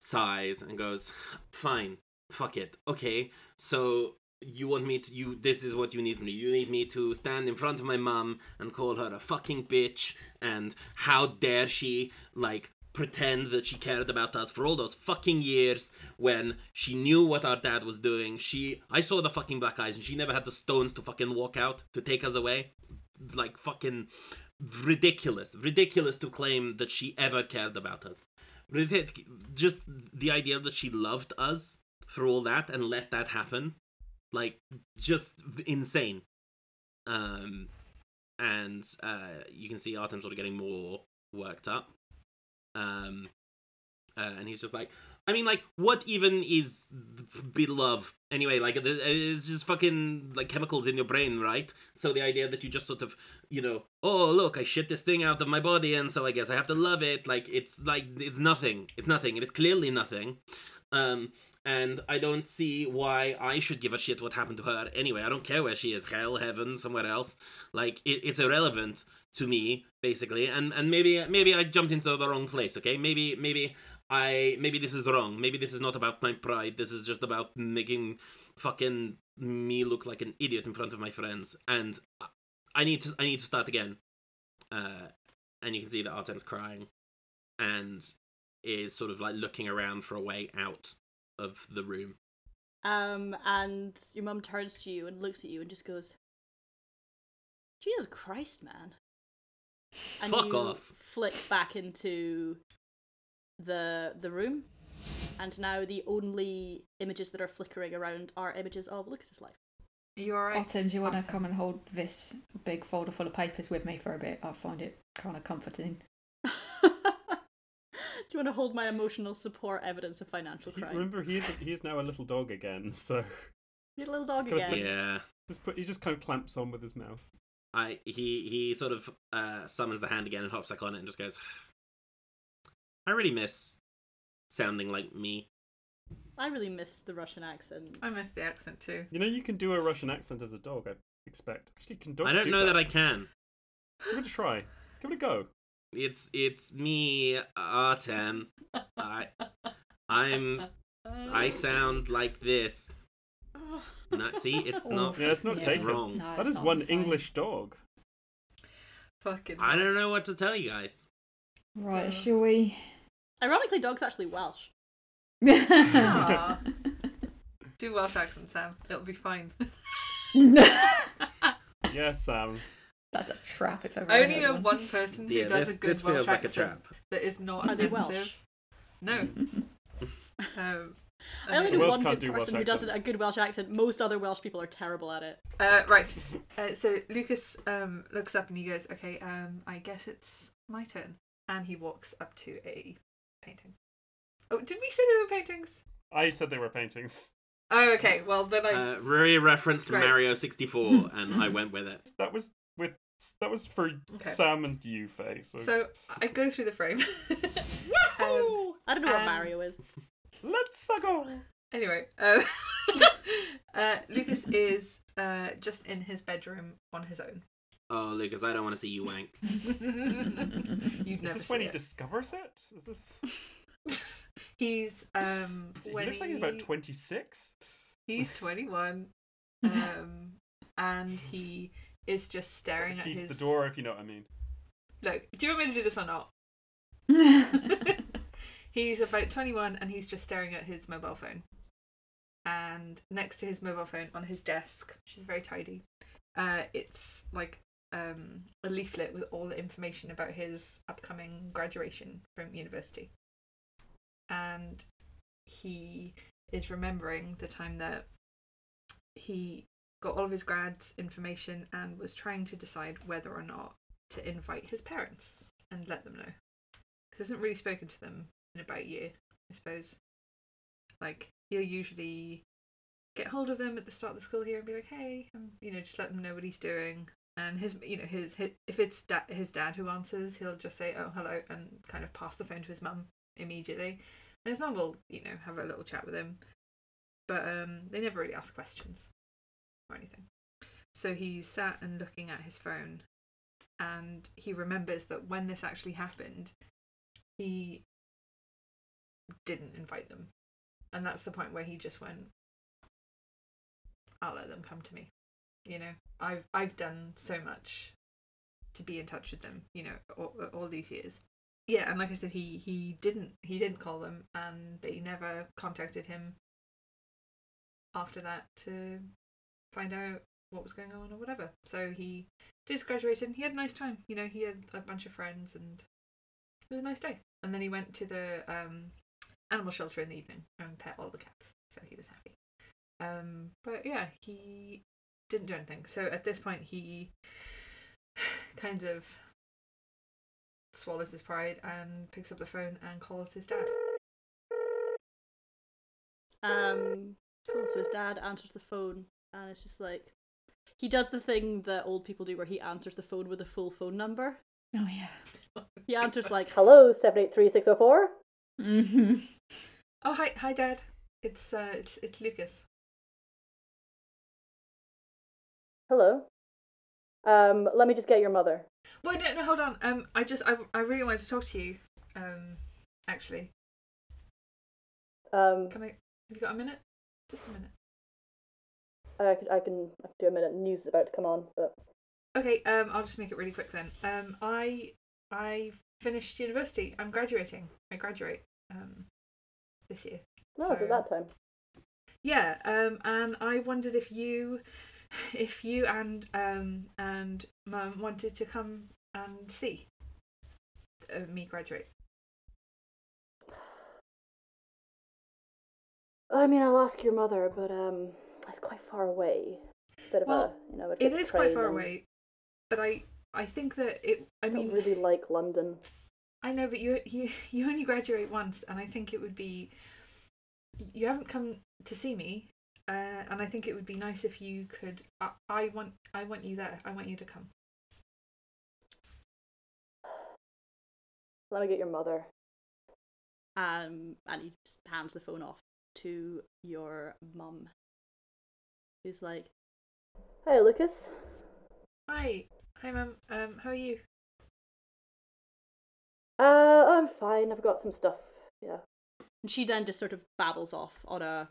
C: sighs and goes, "Fine, fuck it. Okay, so you want me to? You this is what you need from me. You need me to stand in front of my mom and call her a fucking bitch and how dare she like." Pretend that she cared about us for all those fucking years when she knew what our dad was doing. She, I saw the fucking black eyes, and she never had the stones to fucking walk out to take us away. Like fucking ridiculous ridiculous to claim that she ever cared about us just the idea that she loved us for all that and let that happen like just insane um and uh you can see artem sort of getting more worked up um uh, and he's just like I mean, like, what even is be love anyway? Like, it's just fucking like chemicals in your brain, right? So the idea that you just sort of, you know, oh look, I shit this thing out of my body, and so I guess I have to love it. Like, it's like it's nothing. It's nothing. It is clearly nothing. Um, and I don't see why I should give a shit what happened to her anyway. I don't care where she is, hell, heaven, somewhere else. Like, it, it's irrelevant to me, basically. And and maybe maybe I jumped into the wrong place. Okay, maybe maybe I maybe this is wrong. Maybe this is not about my pride. This is just about making fucking me look like an idiot in front of my friends. And I- need to I need to start again. Uh, and you can see that Artem's crying, and is sort of like looking around for a way out of the room.
E: Um, and your mum turns to you and looks at you and just goes, Jesus Christ, man. And
C: Fuck
E: you
C: off.
E: flick back into the the room. And now the only images that are flickering around are images of Lucas's life.
H: Are you alright?
G: Artem, do you want to come and hold this big folder full of papers with me for a bit? I find it kind of comforting.
E: Do you want to hold my emotional support evidence of financial crime?
F: remember, he is he is now a little dog again. So
E: You're a little dog again.
F: put-
C: Yeah.
F: just put, he just kind of clamps on with his mouth.
C: I he he sort of uh summons the hand again and hops back on it and just goes I really miss sounding like me.
E: I really miss the Russian accent.
H: I miss the accent too.
F: You know, you can do a Russian accent as a dog. I expect. Actually, can dogs
C: I don't
F: do
C: know
F: that?
C: that I can.
F: Give it a try. Give it a go.
C: It's it's me, Artem. I I'm I sound like this. No, see, it's not.
F: Yeah, it's not
C: it's
F: taken.
C: wrong.
G: No,
F: that
G: it's
F: is
G: not
F: one
G: the.
F: English dog.
H: Fucking.
C: I don't know what to tell you guys.
G: Right,
H: Uh,
G: shall we?
E: Ironically, dog's actually Welsh.
H: Aw. Do Welsh accent, Sam. It'll be fine.
F: Yes, Sam.
G: That's a trap if ever.
H: I only know
G: one.
H: one person who
C: Yeah,
H: does
C: this,
H: a good
C: this
H: Welsh
C: feels like a
H: accent
C: trap.
H: that is not
E: Are they
H: offensive.
E: Welsh?
H: No. Um,
E: I only
H: okay.
E: know
F: Wales
E: one
F: can't
E: good
F: do Welsh
E: person who does a
F: accents.
E: good Welsh accent. Most other Welsh people are terrible at it.
H: Uh, right. Uh, so Lucas um, looks up and he goes, "Okay, um, I guess it's my turn." And he walks up to a painting. Oh, did we say they were paintings?
F: I said they were paintings.
H: Oh, okay. Well, then I.
C: Uh, Ruaraidh referenced
H: Right.
C: Mario 64, and I went with it.
F: That was with that was for
H: Okay.
F: Sam and you, Fay. So,
H: so I go through the frame. um,
E: I don't know what
H: Um,
E: Mario is.
F: let's go.
H: Anyway, um, uh, Lucas is uh, just in his bedroom on his own.
C: Oh, Lucas, I don't want to see you wank.
H: You'd
F: Is
H: never
F: this when he
H: it.
F: discovers it? Is this?
H: He's um.
F: He
H: when
F: looks like he's about twenty six.
H: He's 21. Um, and he is just staring at
F: Keys
H: his.
F: the door, if you know what I mean.
H: Look, do you want me to do this or not? he's about 21 and he's just staring at his mobile phone. And next to his mobile phone on his desk, which is very tidy, uh, it's like um, a leaflet with all the information about his upcoming graduation from university. And he is remembering the time that he got all of his grads information and was trying to decide whether or not to invite his parents and let them know. 'Cause he hasn't really spoken to them in about a year, I suppose. Like he'll usually get hold of them at the start of the school year and be like, "Hey," you know, just let them know what he's doing. And his, you know, his, his if it's da- his dad who answers, he'll just say, "Oh, hello," and kind of pass the phone to his mum immediately. And his mum will, you know, have a little chat with him, but um, they never really ask questions or anything. So he's sat and looking at his phone, and he remembers that when this actually happened, he didn't invite them, and that's the point where he just went, "I'll let them come to me." You know, I've I've done so much to be in touch with them. You know, all, all these years. Yeah, and like I said, he he didn't he didn't call them, and they never contacted him after that to find out what was going on or whatever. So he just graduated. He had a nice time. You know, he had a bunch of friends, and it was a nice day. And then he went to the um, animal shelter in the evening and pet all the cats. So he was happy. Um, but yeah, he didn't do anything. So at this point, he kind of swallows his pride and picks up the phone and calls his dad.
E: Um, cool. So his dad answers the phone, and it's just like he does the thing that old people do, where he answers the phone with a full phone number.
G: Oh yeah.
E: He answers like, "Hello, seven eight three six zero four.
G: Mm-hmm.
H: Oh hi, hi, Dad. It's uh, it's it's Lucas.
E: Hello. Um, let me just get your mother.
H: Wait, no, no, hold on. Um, I just, I, I really wanted to talk to you. Um, actually,
E: Um,
H: can I? Have you got a minute? Just a minute.
E: I could, I can, I can do a minute. News is about to come on, but
H: Okay. Um, I'll just make it really quick then. Um, I, I finished university. I'm graduating. I graduate. Um, this year.
E: no, it's at that time.
H: Yeah. Um, and I wondered if you, if you and um and Mum wanted to come and see uh, me graduate.
E: I mean, I'll ask your mother, but um, it's quite far away. It's a bit of
H: Well,
E: a, you know, a
H: It
E: good
H: is quite far
E: and
H: away, but I I think that it. I
E: I
H: mean,
E: don't really like London.
H: I know, but you you you only graduate once, and I think it would be. You haven't come to see me, uh, and I think it would be nice if you could. I, I want I want you there. I want you to come.
E: Let me get your mother. Um, and he just hands the phone off to your mum. He's like, "Hey, Lucas.
H: Hi, hi, mum. Um, how are you?
E: Uh, I'm fine. I've got some stuff. Yeah." And she then just sort of babbles off on a,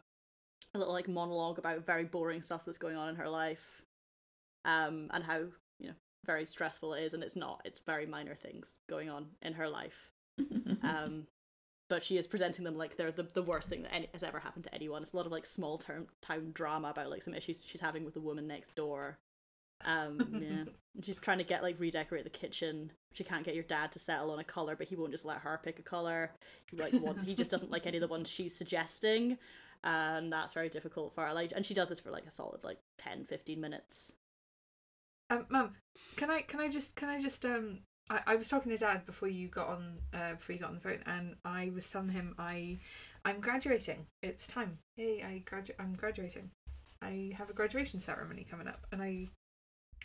E: a little like monologue about very boring stuff that's going on in her life, um, and how you know very stressful it is, and it's not. It's very minor things going on in her life. um, but she is presenting them like they're the, the worst thing that any, has ever happened to anyone. It's a lot of like small term town drama about like some issues she's having with the woman next door. Um, yeah, And she's trying to get like redecorate the kitchen. She can't get your dad to settle on a color, but he won't just let her pick a color. He, like want, he just doesn't like any of the ones she's suggesting, and that's very difficult for her. Like, and she does this for like a solid like 10, 15 minutes.
H: Um, mum, can I can I just can I just um I, I was talking to dad before you got on uh before you got on the phone and I was telling him I I'm graduating. It's time. Hey, I gradu- I'm graduating. I have a graduation ceremony coming up and I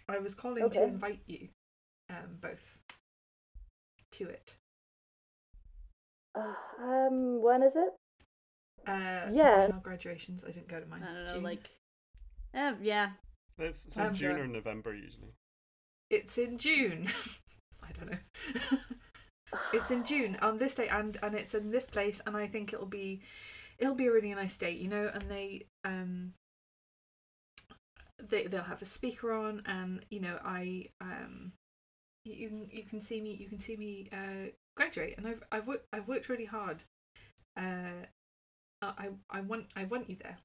H: I was calling to invite you um both to it.
E: Uh, um, when is it?
H: Uh
E: Yeah.
H: mine graduations. I didn't go to mine.
E: I don't know,
H: June.
E: like, eh, yeah.
F: It's, it's in
H: Um,
F: June or November usually.
H: It's in June. Don't know. it's in June on this day, and and it's in this place, and I think it'll be it'll be a really nice day, you know. And they um they they'll have a speaker on, and you know I um you, you can you can see me you can see me uh graduate, and I've I've worked I've worked really hard. Uh, I I want I want you there.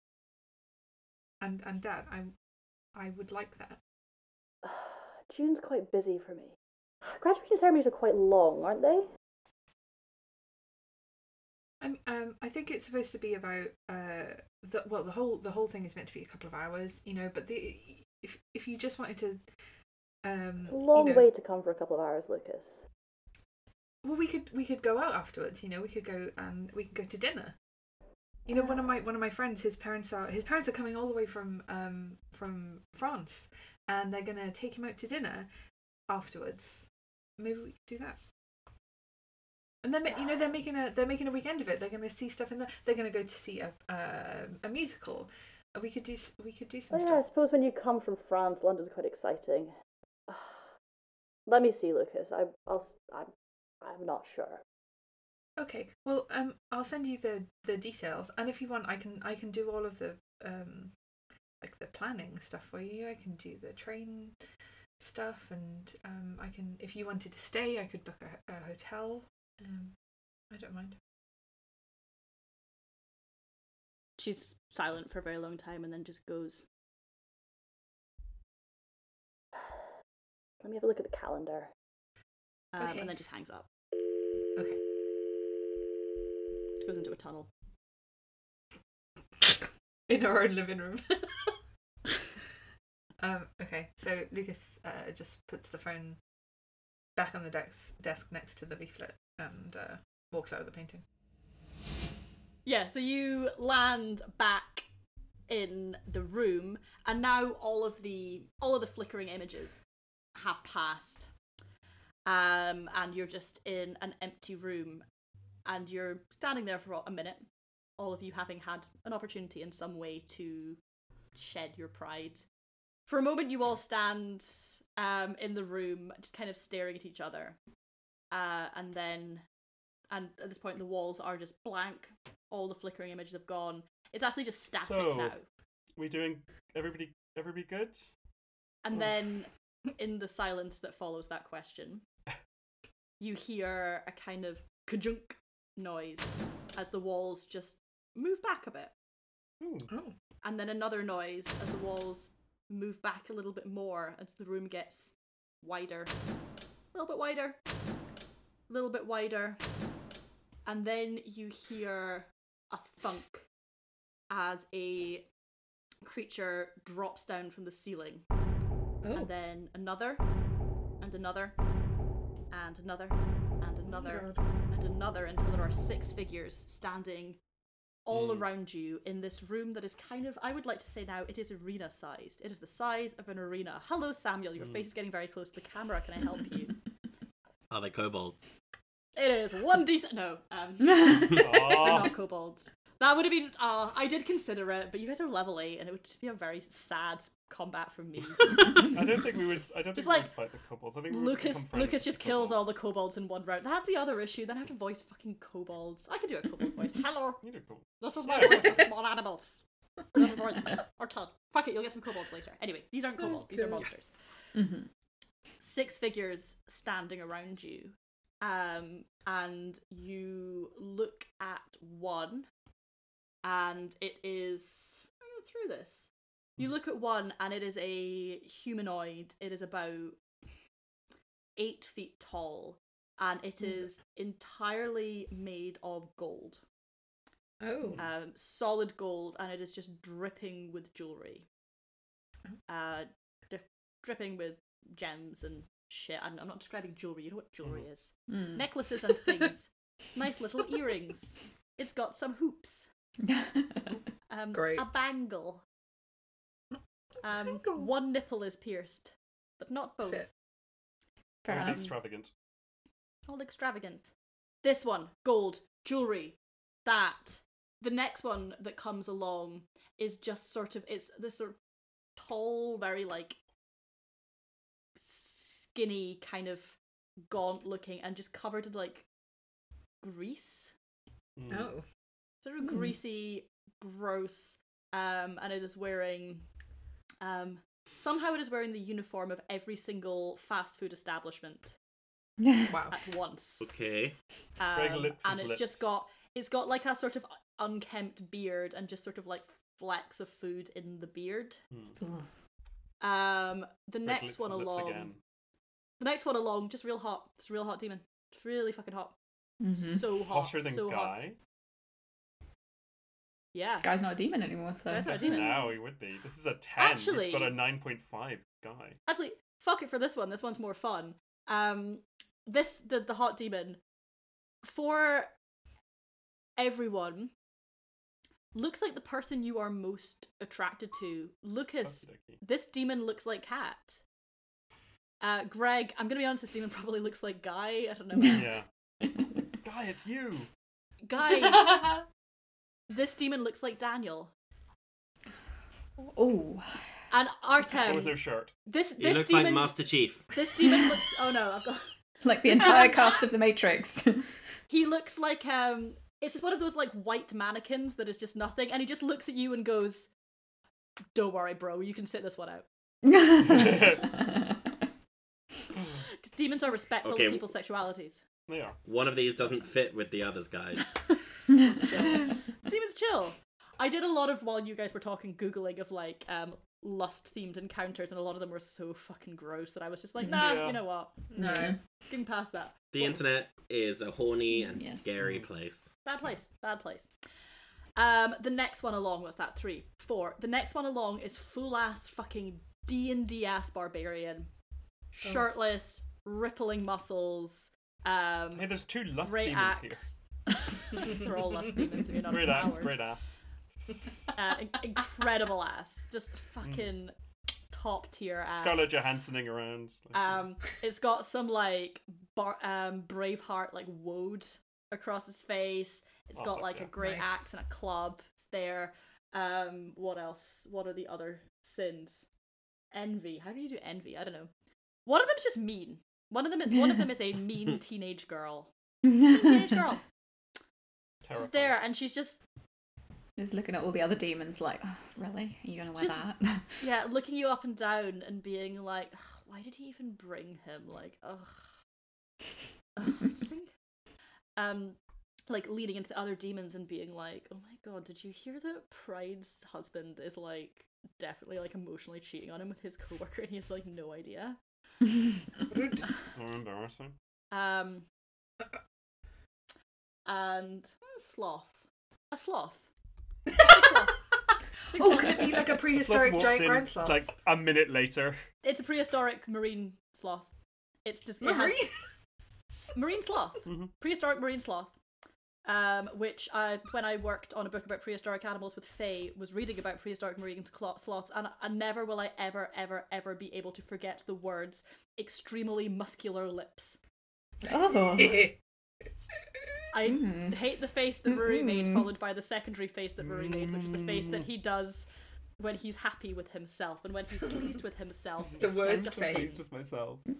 H: And and Dad, I I would like that.
E: June's quite busy for me. Graduation ceremonies are quite long, aren't they?
H: I'm, um, I think it's supposed to be about uh, the well, the whole the whole thing is meant to be a couple of hours, you know. But the if if you just wanted to, um,
E: It's a long
H: you know,
E: way to come for a couple of hours, Lucas.
H: well, we could we could go out afterwards, you know. We could go and we could go to dinner. You know, one of my one of my friends, his parents are his parents are coming all the way from um from France, and they're gonna take him out to dinner afterwards. Maybe we could do that. And then you know they're making a they're making a weekend of it. They're going to see stuff in the. They're going to go to see a uh, a musical. We could do we could do
E: Oh
H: some
E: yeah, I suppose when you come from France, London's quite exciting. Let me see, Lucas. I, I'll, I'm, I'm not sure.
H: Okay. Well, um, I'll send you the the details, and if you want, I can I can do all of the um, like the planning stuff for you. I can do the train stuff, and um, I can if you wanted to stay, I could book a, a hotel. Um, I don't mind.
E: She's silent for a very long time and then just goes. Let me have a look at the calendar. Um,
H: Okay.
E: And then just hangs up.
H: Okay.
E: Goes into a tunnel.
H: in our own living room. um, okay, so Lucas uh, just puts the phone back on the desk, desk next to the leaflet and uh, walks out of the painting.
E: Yeah, so you land back in the room, and now all of the all of the flickering images have passed. Um, and you're just in an empty room, and you're standing there for a minute. All of you having had an opportunity in some way to shed your pride. For a moment, you all stand um, in the room, just kind of staring at each other, uh, and then, and at this point, the walls are just blank. All the flickering images have gone. It's actually just static
F: So-
E: now.
F: We doing everybody everybody good?
E: And then, in the silence that follows that question, you hear a kind of kajunk noise as the walls just move back a bit.
F: Ooh.
H: Oh.
E: And then another noise as the walls move back a little bit more as the room gets wider. A little bit wider. A little bit wider. And then you hear a thunk as a creature drops down from the ceiling.
H: Oh.
E: And then another, and another, and another, and another, oh, and another until there are six figures standing all
F: Mm.
E: around you in this room that is kind of, I would like to say now, it is arena sized. It is the size of an arena. Hello, Samuel. Your
F: Mm.
E: face is getting very close to the camera. Can I help you?
C: Are they kobolds?
E: it is one decent. No, um, they're not kobolds. That would have been. Uh, I did consider it, but you guys are level eight, and it would just be a very sad combat from me.
F: I don't think we would. I don't
E: Just
F: think we would fight the kobolds. I think
E: Lucas
F: become
E: Lucas just
F: the
E: kills all the
F: kobolds.
E: kobolds in one round. That's the other issue. Then I have to voice fucking kobolds. I can do a kobold voice. Hello,
F: You do cool.
E: this is my voice for small animals. Little voice. Okay, fuck it. You'll get some kobolds later. Anyway, these aren't kobolds. These are monsters.
G: Mhm.
E: Six figures standing around you, um, and you look at one, and it is I'm go through this. You look at one, and it is a humanoid. It is about eight feet tall, and it is entirely made of gold,
H: Oh.
E: um, solid gold, and it is just dripping with jewelry, uh, dri- dripping with gems and shit. And I'm not describing jewelry. You know what jewelry is?
G: Mm.
E: Necklaces and things. nice little earrings. It's got some hoops. Um,
H: Great.
E: A bangle. Um,
H: Bangle.
E: one nipple is pierced, but not both.
H: Fit.
G: Fair
F: Very
G: enough.
F: extravagant.
E: All extravagant. This one, gold, jewelry. That. The next one that comes along is just sort of it's this sort of tall, very like skinny, kind of gaunt looking, and just covered in like grease.
F: Mm.
H: Oh.
E: Sort of
G: Hmm.
E: greasy, gross. Um, and it is wearing um somehow it is wearing the uniform of every single fast food establishment
H: Wow.
E: at once.
C: Okay.
F: Gregg
E: Um,
F: licks
E: and
F: his
E: it's just got it's got like a sort of unkempt beard and just sort of like flecks of food in the beard.
F: Mm.
E: Um, the
F: Gregg
E: next
F: licks
E: one
F: his lips
E: along,
F: again.
E: the next one along, just real hot. It's a real hot demon. It's really fucking hot.
G: Mhm.
E: So hot.
F: Hotter than
E: so hot.
F: Guy.
E: Yeah.
G: Guy's not a demon anymore, so
E: Guy's not a
F: Yes,
E: demon.
F: now he would be. This is a 10.
E: Actually-
F: We've got a 9.5 guy.
E: Actually, fuck it for this one. This one's more fun. Um, this the the hot demon for everyone looks like the person you are most attracted to. Lucas,
F: Okey-dokey.
E: this demon looks like Cat. Uh, Gregg, I'm gonna be honest. This demon probably looks like Guy. I don't know.
F: Yeah. Guy, it's you.
E: Guy, this demon looks like Daniel.
G: Oh,
E: And
F: But with
E: Artem,
F: no shirt.
E: this
C: He
E: this
C: looks
E: demon,
C: like Master Chief.
E: this demon looks. Oh no, I've got.
G: like the entire cast of The Matrix.
E: He looks like um it's just one of those like white mannequins that is just nothing and he just looks at you and goes Don't worry, bro, you can sit this one out. Demons are respectful
C: Okay.
E: of people's sexualities.
F: They are.
C: One of these doesn't fit with the others, guys.
E: Demons chill. I did a lot of while you guys were talking googling of like um lust themed encounters and a lot of them were so fucking gross that I was just like, nah,
F: Yeah.
E: you know what?
H: No.
E: Getting past that.
C: The internet is a horny and
G: Yes.
C: scary place.
E: Bad place. Bad place. Um, the next one along, what's that? Three, four. The next one along is full ass fucking D and D ass barbarian, shirtless, rippling muscles, um,
F: Hey, there's two lust demons here.
E: axe. They're all lust demons if you're not
F: Great ass, great ass.
E: Uh, incredible ass. Just fucking top tier ass.
F: Scarlett Johanssoning around. like,
E: Um, it's got some like bar- um Braveheart like woad across his face. It's
F: Oh,
E: got like
F: yeah.
E: a great
H: Nice.
E: axe and a club. It's there. Um, what else? What are the other sins? Envy. How do you do envy? I don't know. One of them's just mean. One of them. Is, one of them is a mean teenage girl. Teenage girl. She's there, and she's just
G: Just looking at all the other demons, like, oh, really? Are you gonna wear
E: Just-
G: that?
E: yeah, looking you up and down and being like, "Ugh, why did he even bring him? Like, ugh. Ugh, I just think, um, like leaning into the other demons and being like, oh my god, did you hear that Pride's husband is like definitely like emotionally cheating on him with his coworker and he has like no idea.
F: So embarrassing.
E: Um, and sloth, a sloth. sloth.
H: Oh, could it be like a
F: Sloth
H: prehistoric
F: walks
H: giant
F: in
H: ground sloth?
F: like a minute later.
E: It's a prehistoric marine sloth. It's just it has-
H: Marine?
E: marine sloth,
F: Mhm.
E: prehistoric marine sloth. Um, which I, when I worked on a book about prehistoric animals with Fay, was reading about prehistoric marine clo- sloths, and, and never will I ever, ever, ever be able to forget the words "extremely muscular lips."
G: oh.
E: I
G: Mm.
E: hate the face that Ruaraidh made,
G: Mm-mm.
E: followed by the secondary face that Ruaraidh made, which is the face that he does when he's happy with himself and when he's pleased with himself.
H: The
E: It's
H: worst
E: disgusting.
H: face.
F: Pleased with myself.
C: I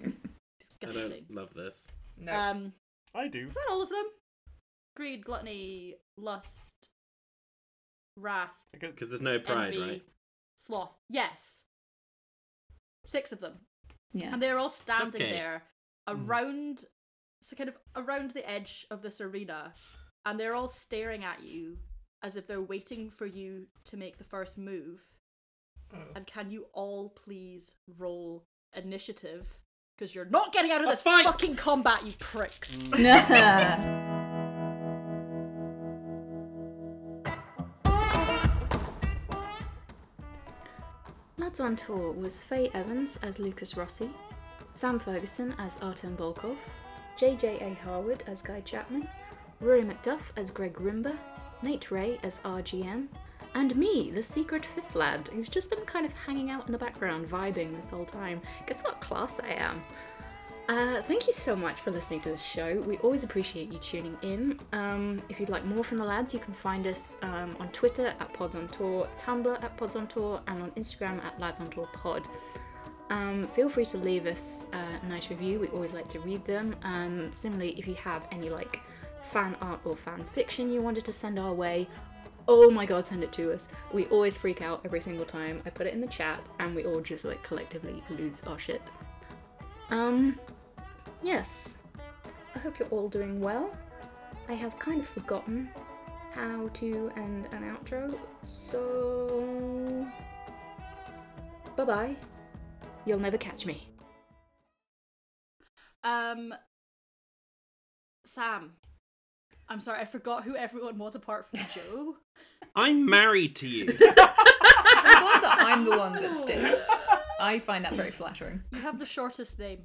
E: Disgusting.
C: don't love this.
H: no.
E: Um,
F: I do.
E: is that all of them? Greed, gluttony, lust, wrath,
C: Because there's no pride,
E: envy,
C: right?
E: sloth. Yes. Six of them.
G: Yeah.
E: And they're all standing
C: Okay.
E: there around, so kind of around the edge of this arena, and they're all staring at you as if they're waiting for you to make the first move.
H: Oh.
E: And can you all please roll initiative? Because you're not getting out of this
C: fight!
E: fucking combat, you pricks. Mm.
G: Lads on Tour was Fay Evans as Lucas Rossi, Sam Ferguson as Artem Volkov, JJ A. Harwood as Guy Chapman, Ruaraidh MacDuff as Gregg Roumbax, Nate Rae as RGM, and me, the secret fifth lad, who's just been kind of hanging out in the background, vibing this whole time. Guess what class I am? Uh, thank you so much for listening to this show. We always appreciate you tuning in. Um, if you'd like more from the lads, you can find us um, on Twitter at Pods on Tour, Tumblr at Pods on Tour, and on Instagram at Lads on Tour Pod. Um, feel free to leave us a nice review. We always like to read them. Um, similarly, if you have any like fan art or fan fiction you wanted to send our way, oh my god, send it to us. We always freak out every single time I put it in the chat, and we all just like collectively lose our shit. Um, yes. I hope you're all doing well. I have kind of forgotten how to end an outro, so. Bye bye. You'll never catch me.
E: Um, Sam. I'm sorry, I forgot who everyone was apart from Joe.
C: I'm married to you.
G: I'm glad that I'm the one that sticks. I find that very flattering.
E: You have the shortest name.